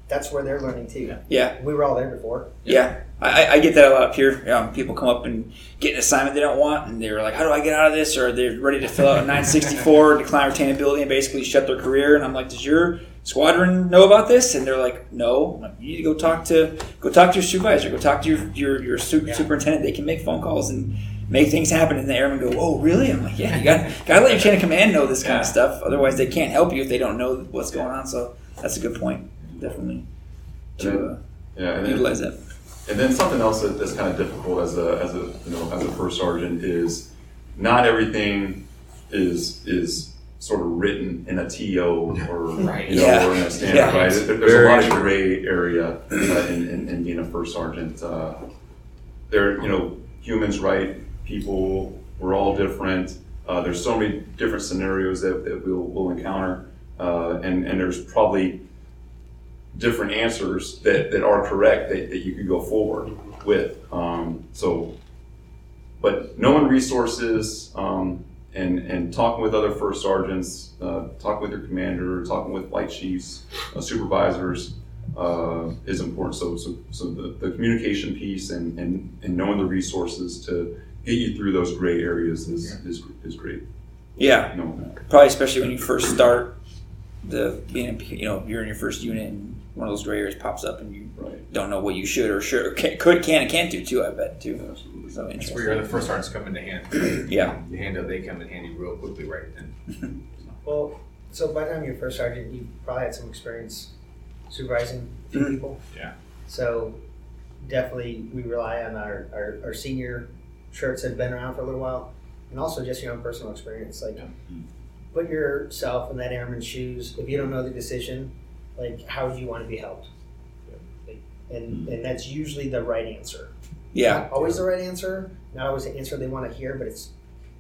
that's where they're learning too. yeah, We were all there before. yeah. I, I- I get that a lot up here. Um, people come up and get an assignment they don't want, and they're like, "How do I get out of this?" Or they're ready to fill out a [LAUGHS] 964, decline retainability, and basically shut their career. And I'm like, "Does your squadron know about this?" And they're like, "No." I'm like, you need to go talk to go talk to your supervisor. Go talk to your your, your su- Yeah. superintendent. They can make phone calls and make things happen. And the airmen go, "Oh, really?" I'm like, "Yeah, you got got to let your chain of command know this kind Yeah. of stuff. Otherwise, they can't help you if they don't know what's going on." So that's a good point. Definitely to uh, Yeah, and then, utilize that. and then something else that, that's kind of difficult as a as a you know as a first sergeant is not everything is is sort of written in a TO or Right. you know Yeah. or in a standard Yeah. right. There, there's Very a lot of gray area uh, in, in, in being a first sergeant. Uh, there, you know, humans, right? People, we're all different. Uh, there's so many different scenarios that, that we'll, we'll encounter, uh, and and there's probably different answers that, that are correct that, that you could go forward with. Um, so, but knowing resources um, and and talking with other first sergeants, uh, talking with your commander, talking with flight chiefs, uh, supervisors uh, is important. So, so, so the, the communication piece and, and, and knowing the resources to get you through those gray areas is, is, is great. Yeah, probably especially when you first start the being you know you're in your first unit and one of those gray areas pops up and you Right. don't know what you should or should or can, could can and can't do too. I bet too. Absolutely. So That's interesting. where your other first sergeants come into hand. [CLEARS THROAT] Yeah. The hand they come in handy real quickly right then. [LAUGHS] Well, so by the time you're first sergeant, you probably had some experience supervising a few Mhm. people. Yeah. So definitely we rely on our, our, our senior shirts that have been around for a little while and also just your own personal experience. Like Yeah. put yourself in that airman's shoes. If you don't know the decision, like how would you want to be helped? And, and that's usually the right answer. Yeah. Not always the right answer, not always the answer they want to hear, but it's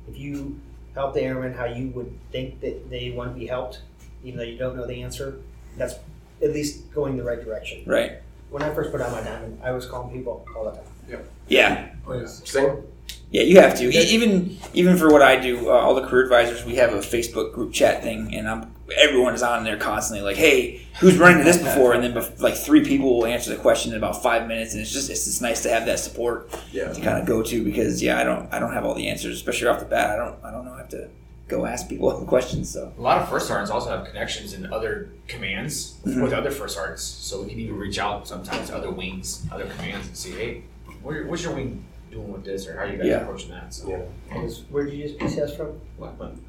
if you help the airman how you would think that they want to be helped, even though you don't know the answer, that's at least going the right direction. Right. When I first put out my diamond, I was calling people all the time. Yeah. yeah Same. Yeah. You have to. Even even for what I do, uh, all the career advisors, we have a Facebook group chat thing, and I'm everyone is on there constantly like, hey, who's running this before? And then like three people will answer the question in about five minutes, and it's just it's just nice to have that support Yeah. to kind of go to because yeah, I don't I don't have all the answers, especially off the bat. I don't I don't know. I have to go ask people [LAUGHS] questions. So A lot of first sergeants also have connections in other commands Mhm. with other first sergeants, so we can even reach out sometimes to other wings, other commands, and see, hey, what's your wing doing with this, or how are you guys Yeah. approaching that? So, Yeah. Where'd you just PCS from? Blackman.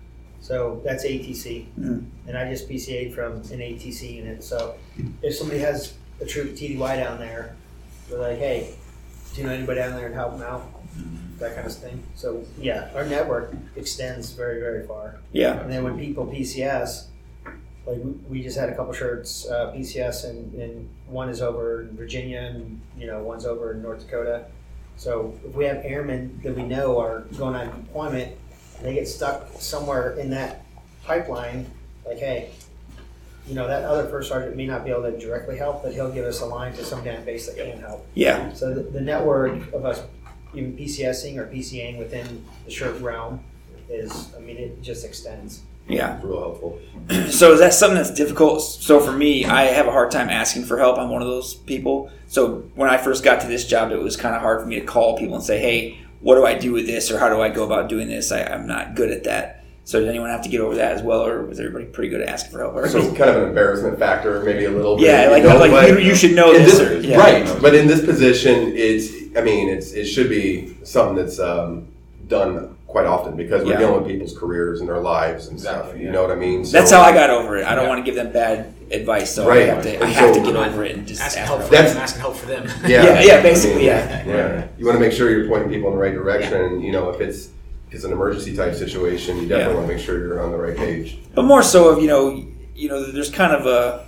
So that's ATC, Mhm. and I just PCA'd from an ATC unit. So if somebody has a troop TDY down there, we're like, hey, do you know anybody down there and help them out? That kind of thing. So yeah, our network extends very very far. yeah, And then when people PCS, like we, just had a couple shirts uh, PCS, and, and one is over in Virginia, and you know one's over in North Dakota. So if we have airmen that we know are going on deployment, they get stuck somewhere in that pipeline, like hey, you know that other first sergeant may not be able to directly help, but he'll give us a line to some damn base that can help. yeah, So the, the network of us even PCSing or PCAing within the shirt realm is, I mean, it just extends. yeah. Real helpful. [CLEARS THROAT] So is that something that's difficult? So for me, I have a hard time asking for help. I'm one of those people. So when I first got to this job, it was kind of hard for me to call people and say, "Hey, what do I do with this?" or "How do I go about doing this?" I, I'm not good at that. So did anyone have to get over that as well, or was everybody pretty good at asking for help? Or So kind of an embarrassment factor, maybe a little bit. Yeah, you like- know, like but you- you should know in this or- yeah. Right, but in this position, it's, I mean, it's, it should be something that's um, done quite often because we're Yeah. dealing with people's careers and their lives and stuff. You yeah. know what I mean? That's how I got over it. I don't Yeah. want to give them bad advice, so Right. I have to. I have so- to get over it and just asking ask help for for help. them, asking help for them. [LAUGHS] Yeah, Yeah, yeah, basically, mean, yeah. yeah. You want to make sure you're pointing people in the right direction. and You know, if it's if it's an emergency type situation, you definitely Yeah. want to make sure you're on the right page. But more so of you know, you know, there's kind of a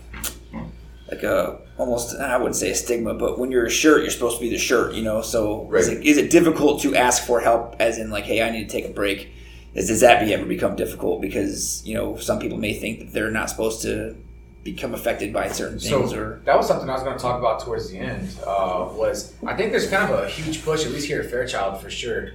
like a almost I wouldn't say a stigma, but when you're a shirt, you're supposed to be the shirt, you know. So is, it, is it difficult to ask for help? As in, like, hey, I need to take a break. Is does that be ever become difficult because you know some people may think that they're not supposed to become affected by certain things So or that was something I was going to talk about towards the end. Uh, was I think there's kind of a huge push, at least here at Fairchild for sure,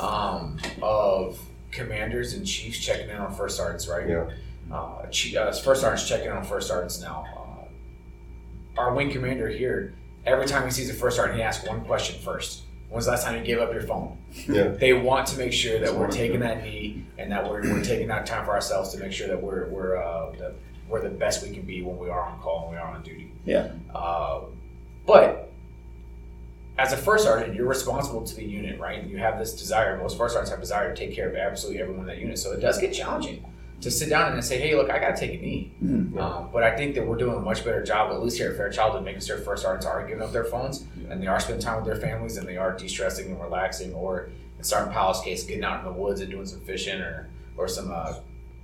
um, of commanders and chiefs checking in on first sergeants, right? Yeah. Uh, chief, uh, first sergeants checking in on first sergeants now. Uh, our wing commander here, every time he sees a first sergeant, he asks one question first. When's the last time you gave up your phone? Yeah. They want to make sure that we're taking that knee and that we're, we're taking that time for ourselves to make sure that we're we're uh, the, we're the best we can be when we are on call and we are on duty. yeah, Uh, but as a first sergeant, you're responsible to the unit, right? You have this desire. Most first sergeants have desire to take care of absolutely everyone in that unit. So it does get challenging to sit down and say, "Hey, look, I got to take a knee." Mhm. Um, but I think that we're doing a much better job, at least here at Fairchild, of making sure first sergeants are giving up their phones and they are spending time with their families and they are de-stressing and relaxing, or in Sergeant Powell's case, getting out in the woods and doing some fishing or or some uh,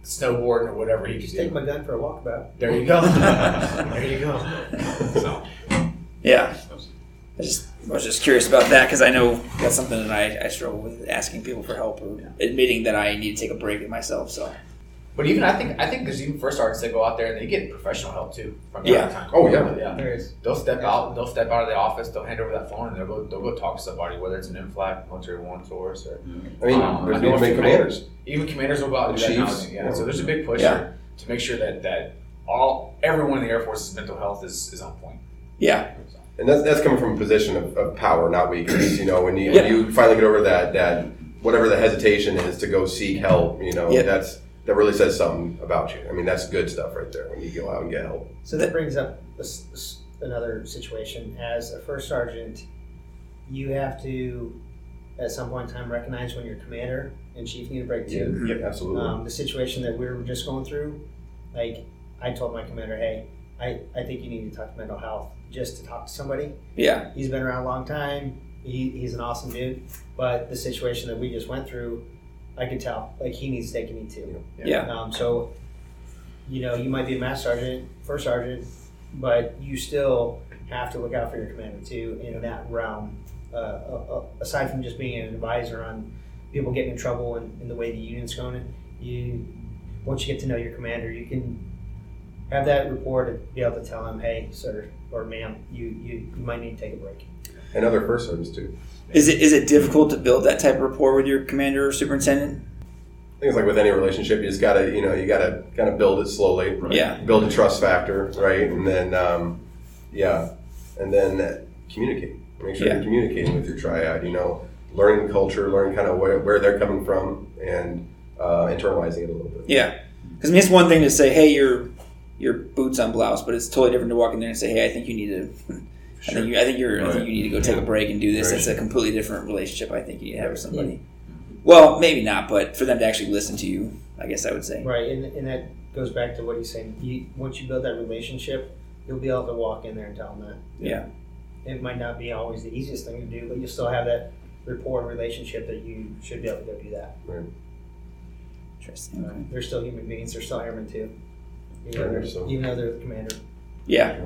snowboarding or whatever he could Just do. take my gun for a walkabout. There you go. [LAUGHS] there you go. So. yeah. I just I was just curious about that because I know that's something that I, I struggle with asking people for help or admitting that I need to take a break myself. So But even I think I think there's even first sergeants that go out there and they get professional help too from Yeah. time. Oh, yeah. yeah. There is. They'll step out. They'll step out of the office. They'll hand over that phone and they'll go. They'll go talk to somebody, whether it's an MFLC, military one source, or I mean, Um, there's I know need to a make few commanders. even commanders will go out and do that now. Yeah. So there's a big push Yeah. to make sure that that all everyone in the Air Force's mental health is, is on point. yeah, So, And that's, that's coming from a position of, of power, not weakness. You know, when you, Yeah. when you finally get over that, that whatever the hesitation is to go seek help, you know, Yeah. that's that really says something about you. I mean, that's good stuff right there when you go out and get help. So that brings up this, this, another situation. As a first sergeant, you have to, at some point in time, recognize when your commander and chief need a break too. Yep, absolutely. Um, the situation that we were just going through, like I told my commander, hey, I, I think you need to talk to mental health just to talk to somebody. yeah, He's been around a long time. He, he's an awesome dude. But the situation that we just went through, I could tell like he needs to take a knee too. yeah, Um, so, you know, you might be a master sergeant, first sergeant, but you still have to look out for your commander too in that realm. Uh, aside from just being an advisor on people getting in trouble and, and the way the unit's going, you once you get to know your commander, you can have that report and be able to tell him, hey, sir or ma'am, you, you, you might need to take a break. And other first sergeants too. Is it is it difficult to build that type of rapport with your commander or superintendent? I think it's like with any relationship, you just gotta, you know, you gotta kind of build it slowly. Yeah, Build a trust factor, right? And then, um, yeah, and then uh, communicate. Make sure Yeah. you're communicating with your triad. You know, learning the culture, learning kind of where, where they're coming from, and uh, internalizing it a little bit. yeah. Because I mean, it's one thing to say, hey, your your boots on blouse, but it's totally different to walk in there and say, hey, I think you need to. I think you, I think you're. I think you need to go take a break and do this. Right. It's a completely different relationship. I think you need to have with somebody. Well, maybe not, but for them to actually listen to you, I guess I would say. Right, and, and that goes back to what he's saying. You, once you build that relationship, you'll be able to walk in there and tell them that. Yeah, It might not be always the easiest thing to do, but you still have that rapport and relationship that you should be able to go do that. Right. interesting. Okay. They're still human beings. They're still airmen too. Even, Right, so- even though they're the commander. Yeah.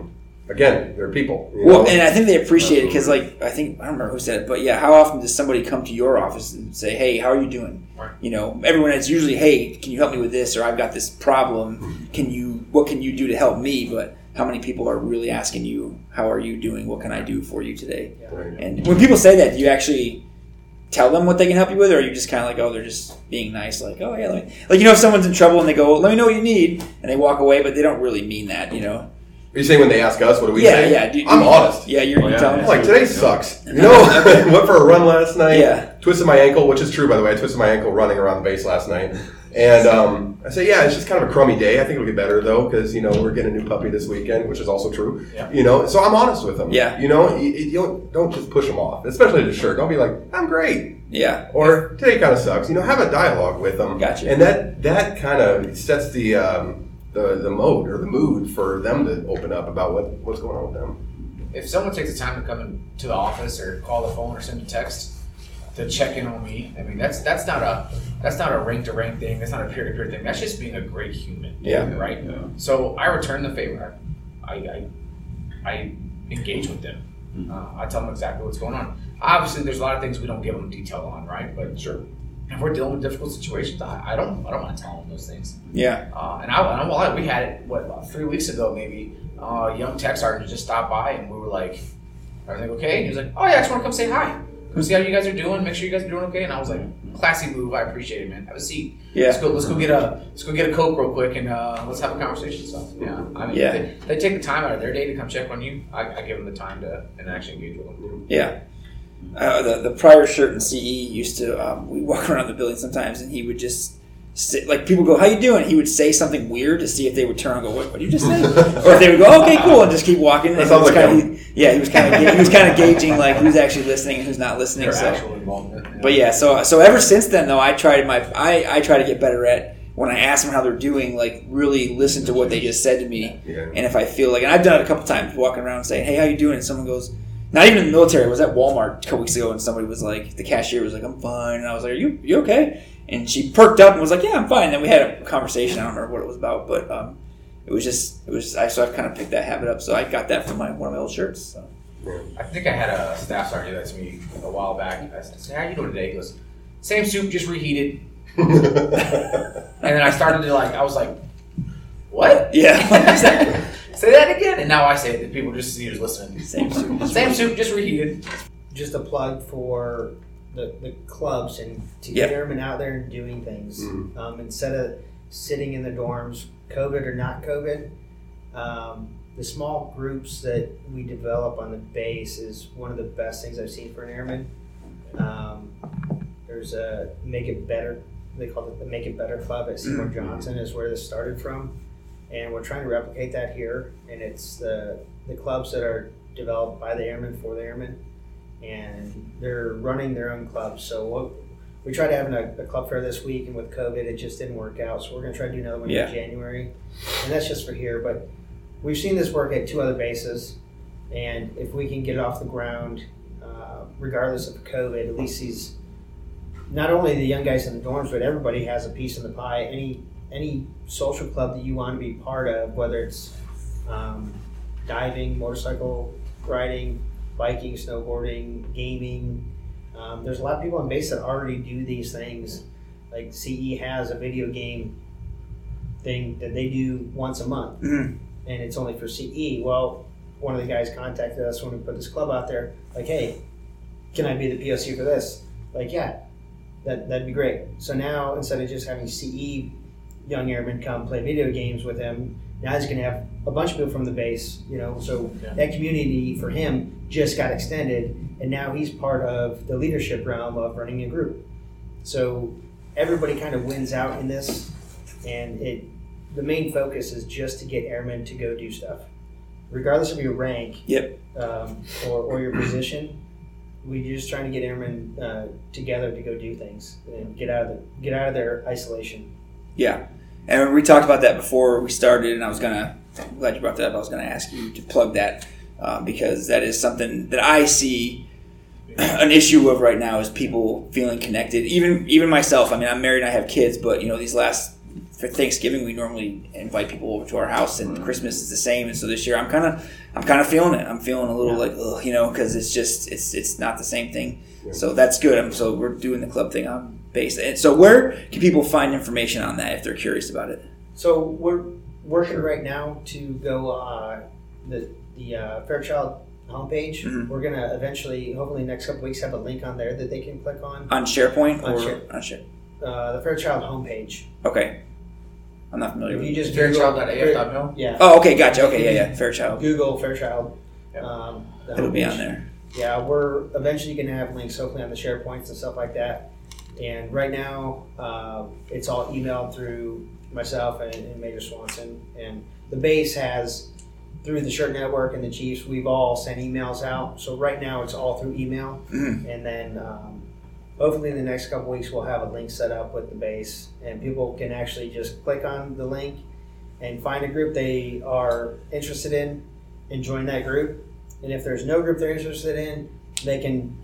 Again, they're people. Well, know? and I think they appreciate it because, like, I think I don't remember who said it, but yeah, how often does somebody come to your office and say, "Hey, how are you doing?" Right. You know, everyone it's usually, "Hey, can you help me with this?" or "I've got this problem. Mm-hmm. Can you? What can you do to help me?" But how many people are really asking you, "How are you doing? What can I do for you today?" Right. And when people say that, do you actually tell them what they can help you with, or are you just kind of like, "Oh, they're just being nice," like, "Oh yeah," let me, like you know, if someone's in trouble and they go, "Let me know what you need," and they walk away, but they don't really mean that, you know. Are you saying when they ask us, what do we yeah, say? yeah. do- do I'm you- honest. Yeah, you're Oh, yeah, tell yeah. I'm like, today sucks. You know, [LAUGHS] went for a run last night. Yeah. Twisted my ankle, which is true, by the way. I twisted my ankle running around the base last night. And um, I say, yeah, it's just kind of a crummy day. I think it'll get better, though, because, you know, we're getting a new puppy this weekend, which is also true. Yeah. You know, so I'm honest with them. Yeah. You know, you, you don't, don't just push them off, especially the shirt. Don't be like, I'm great. Yeah, Or today kind of sucks. You know, have a dialogue with them. Gotcha. And that, that kind of sets the, um, the, the mode or the mood for them to open up about what, what's going on with them. if someone takes the time to come into the office or call the phone or send a text to check in on me, I mean that's that's not a that's not a rank to rank thing. That's not a peer to peer thing. That's just being a great human. Yeah. Right. Yeah. So I return the favor. I I, I engage with them. Uh, I tell them exactly what's going on. Obviously, there's a lot of things we don't give them detail on, right? But sure, if we're dealing with difficult situations, I, I don't I don't want to tell them those things. yeah, Uh, and I, and I'm well, we had it what about three weeks ago maybe. Uh, young tech sergeant just stopped by and we were like, "Everything okay?" And he was like, "Oh yeah, I just want to come say hi, come see how you guys are doing, make sure you guys are doing okay." And I was like, "Classy move, I appreciate it, man. Have a seat. Yeah. Let's go. Let's go get a let's go get a coke real quick and uh, let's have a conversation." So yeah, I mean, Yeah. They, they take the time out of their day to come check on you. I, I give them the time to and actually engage with them. yeah. Uh, the the prior shirt in CE used to um, we walk [LAUGHS] around the building sometimes, and he would just. Sit, like people go, how you doing? He would say something weird to see if they would turn and go, what, what did you just say? [LAUGHS] or if they would go, okay, cool, and just keep walking. That And sounds it like kinda- he- yeah, he was kind of he was kind of gauging like who's actually listening and who's not listening. Their So. actual involvement. But yeah, so so ever since then though, I tried my I, I try to get better at when I ask them how they're doing, like really listen to what they just said to me, Yeah. and if I feel like, and I've done it a couple times, walking around saying, "Hey, how you doing?" and someone goes, not even in the military. I was at Walmart a couple weeks ago, and somebody was like, the cashier was like, "I'm fine," and I was like, "Are you you okay?" And she perked up and was like, "Yeah, I'm fine." And then we had a conversation. I don't remember what it was about, but um, it was just it was I so I've kind of picked that habit up. So I got that from my one of my old shirts. So. I think I had a staff sergeant do that to me a while back. I said, "How you doing today?" He goes, "Same soup, just reheated." [LAUGHS] And then I started to like, I was like, "What?" Yeah. [LAUGHS] say that again. And now I say it. And people just see who's listening. Same soup. [LAUGHS] Same soup, just reheated. just a plug for the, the clubs and to Yep. get airmen out there and doing things Mhm. um, instead of sitting in the dorms, COVID or not COVID. Um, the small groups that we develop on the base is one of the best things I've seen for an airman. Um, there's a Make It Better, they call it the Make It Better Club at Seymour Johnson, is where this started from. And we're trying to replicate that here. And it's the, the clubs that are developed by the airmen for the airmen and they're running their own clubs. So what we tried having a, a club fair this week, and with COVID, it just didn't work out. So we're going to try to do another one Yeah. in January, and that's just for here. But we've seen this work at two other bases, and if we can get it off the ground, uh, regardless of COVID, at least these not only the young guys in the dorms, but everybody has a piece in the pie. Any any social club that you want to be part of, whether it's um, diving, motorcycle riding, biking, snowboarding, gaming. Um, there's a lot of people on base that already do these things. Like CE has a video game thing that they do once a month, Mhm. and it's only for CE. Well, one of the guys contacted us when we put this club out there, like, "Hey, can I be the POC for this?" Like, yeah, that that'd be great. So now instead of just having CE young airmen come play video games with him, now he's going to have a bunch of people from the base. You know, so Yeah. that community for him just got extended, and now he's part of the leadership realm of running a group. So everybody kind of wins out in this, and it the main focus is just to get airmen to go do stuff, regardless of your rank. Yep. Um, or, or your position. We're just trying to get airmen uh, together to go do things and get out of the, get out of their isolation. Yeah, and we talked about that before we started, and I was gonna. I'm glad you brought that up. I was gonna ask you to plug that um, because that is something that I see [CLEARS THROAT] an issue of right now is people feeling connected. Even even myself. I mean, I'm married and I have kids, but you know, these last for Thanksgiving we normally invite people over to our house, and Christmas is the same. And so this year I'm kind of I'm kind of feeling it. I'm feeling a little like ugh, you know, because it's just it's it's not the same thing. So that's good. I'm, so we're doing the club thing on base. And so where can people find information on that if they're curious about it? So we're working right now to go uh, the the uh, Fairchild homepage. Mhm. We're gonna eventually, hopefully, next couple weeks, have a link on there that they can click on. On SharePoint On or Share- on Share? Uh, the Fairchild homepage. Okay. I'm not familiar If with. you just Fairchild.af.mil. yeah, Oh, okay, gotcha. Okay, yeah, yeah. Fairchild. Google Fairchild. Yeah. Um, It'll be on there. Yeah, we're eventually going to have links, hopefully on the SharePoints and stuff like that. And right now, um, it's all emailed through myself and, and Major Swanson. And the base has, through the Shirt Network and the Chiefs, we've all sent emails out. So right now, it's all through email. Mhm. And then um, hopefully in the next couple weeks, we'll have a link set up with the base. And people can actually just click on the link and find a group they are interested in and join that group. And if there's no group they're interested in, they can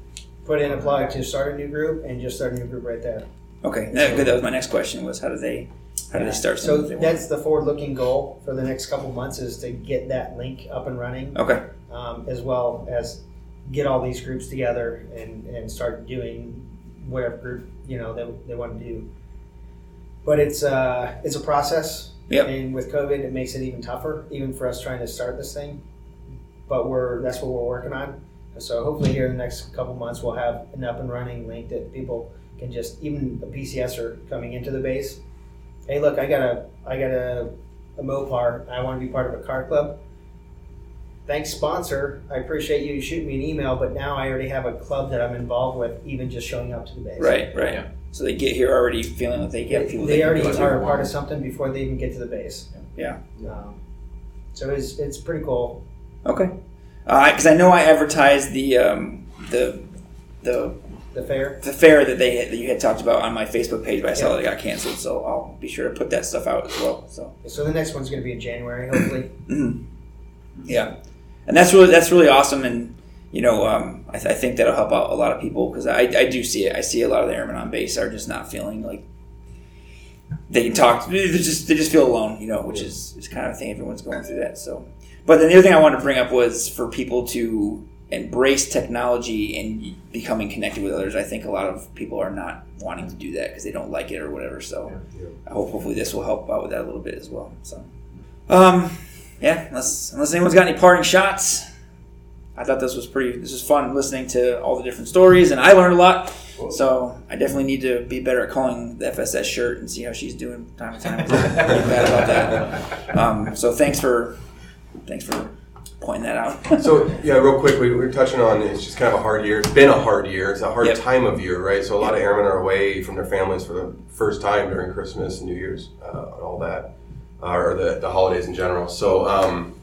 put in a plug to start a new group and just start a new group right there. Okay, that, good. That was my next question. Was how do they how do they start? So they that's the forward-looking goal for the next couple months is to get that link up and running, okay. um, as well as get all these groups together and, and start doing whatever group you know they, they want to do. But it's uh, it's a process, Yep. and with COVID, it makes it even tougher, even for us trying to start this thing. But we're that's what we're working on. So hopefully here in the next couple months we'll have an up and running link that people can just even a PCSer coming into the base. Hey, look, I got a I got a, a Mopar. I want to be part of a car club. Thanks, sponsor. I appreciate you shooting me an email, but now I already have a club that I'm involved with, even just showing up to the base. Right, right. Yeah. So they get here already feeling that they get They, people. they can already are a part of something before they even get to the base. Yeah. Um, so it's it's pretty cool. Okay. Because I know I advertised the um, the the The fair. the fair that they that you had talked about on my Facebook page, but I saw Yeah. that it got canceled. So I'll be sure to put that stuff out as well. So So the next one's going to be in January, hopefully. [CLEARS THROAT] yeah, and that's really that's really awesome, and you know um, I, th- I think that'll help out a lot of people because I, I do see it. I see a lot of the airmen on base are just not feeling like they can talk. They just they just feel alone, you know, which is is kind of a thing. Everyone's going through that. So, but then the other thing I wanted to bring up was for people to embrace technology and becoming connected with others. I think a lot of people are not wanting to do that because they don't like it or whatever. So, I hope hopefully this will help out with that a little bit as well. So, um, yeah, unless unless anyone's got any parting shots. I thought this was pretty. This was fun listening to all the different stories, and I learned a lot. So I definitely need to be better at calling the FSS shirt and see how she's doing time to time. [LAUGHS] I'm bad about that. Um, so thanks for thanks for pointing that out. So yeah, real quick, we we were touching on it's just kind of a hard year. It's been a hard year. It's a hard Yep. time of year, right? So a lot of airmen are away from their families for the first time during Christmas, and New Year's, uh, and all that, uh, or the, the holidays in general. So um,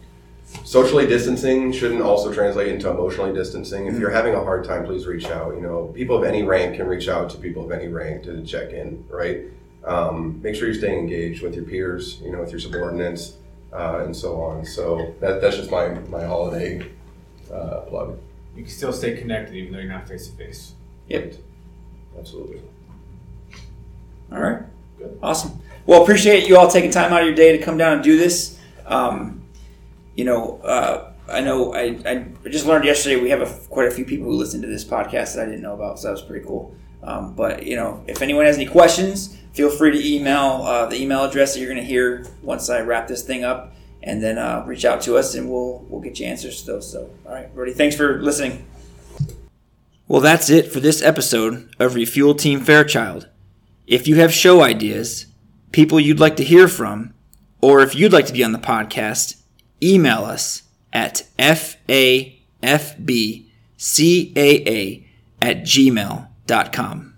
socially distancing shouldn't also translate into emotionally distancing. If you're having a hard time, please reach out. You know, people of any rank can reach out to people of any rank to check in, right? Um, make sure you're staying engaged with your peers, you know, with your subordinates, uh, and so on. So that, that's just my, my holiday uh, plug. You can still stay connected even though you're not face to face. Yep. Absolutely. All right. Good. Awesome. Well, appreciate you all taking time out of your day to come down and do this. Um, you know, uh, I know I, I just learned yesterday we have a, quite a few people who listen to this podcast that I didn't know about, so that was pretty cool. Um, but you know, if anyone has any questions, feel free to email uh, the email address that you're going to hear once I wrap this thing up, and then uh, reach out to us, and we'll we'll get you answers to those. So, all right, everybody, thanks for listening. Well, that's it for this episode of Refuel Team Fairchild. If you have show ideas, people you'd like to hear from, or if you'd like to be on the podcast, email us at fafbcaa at gmail.com.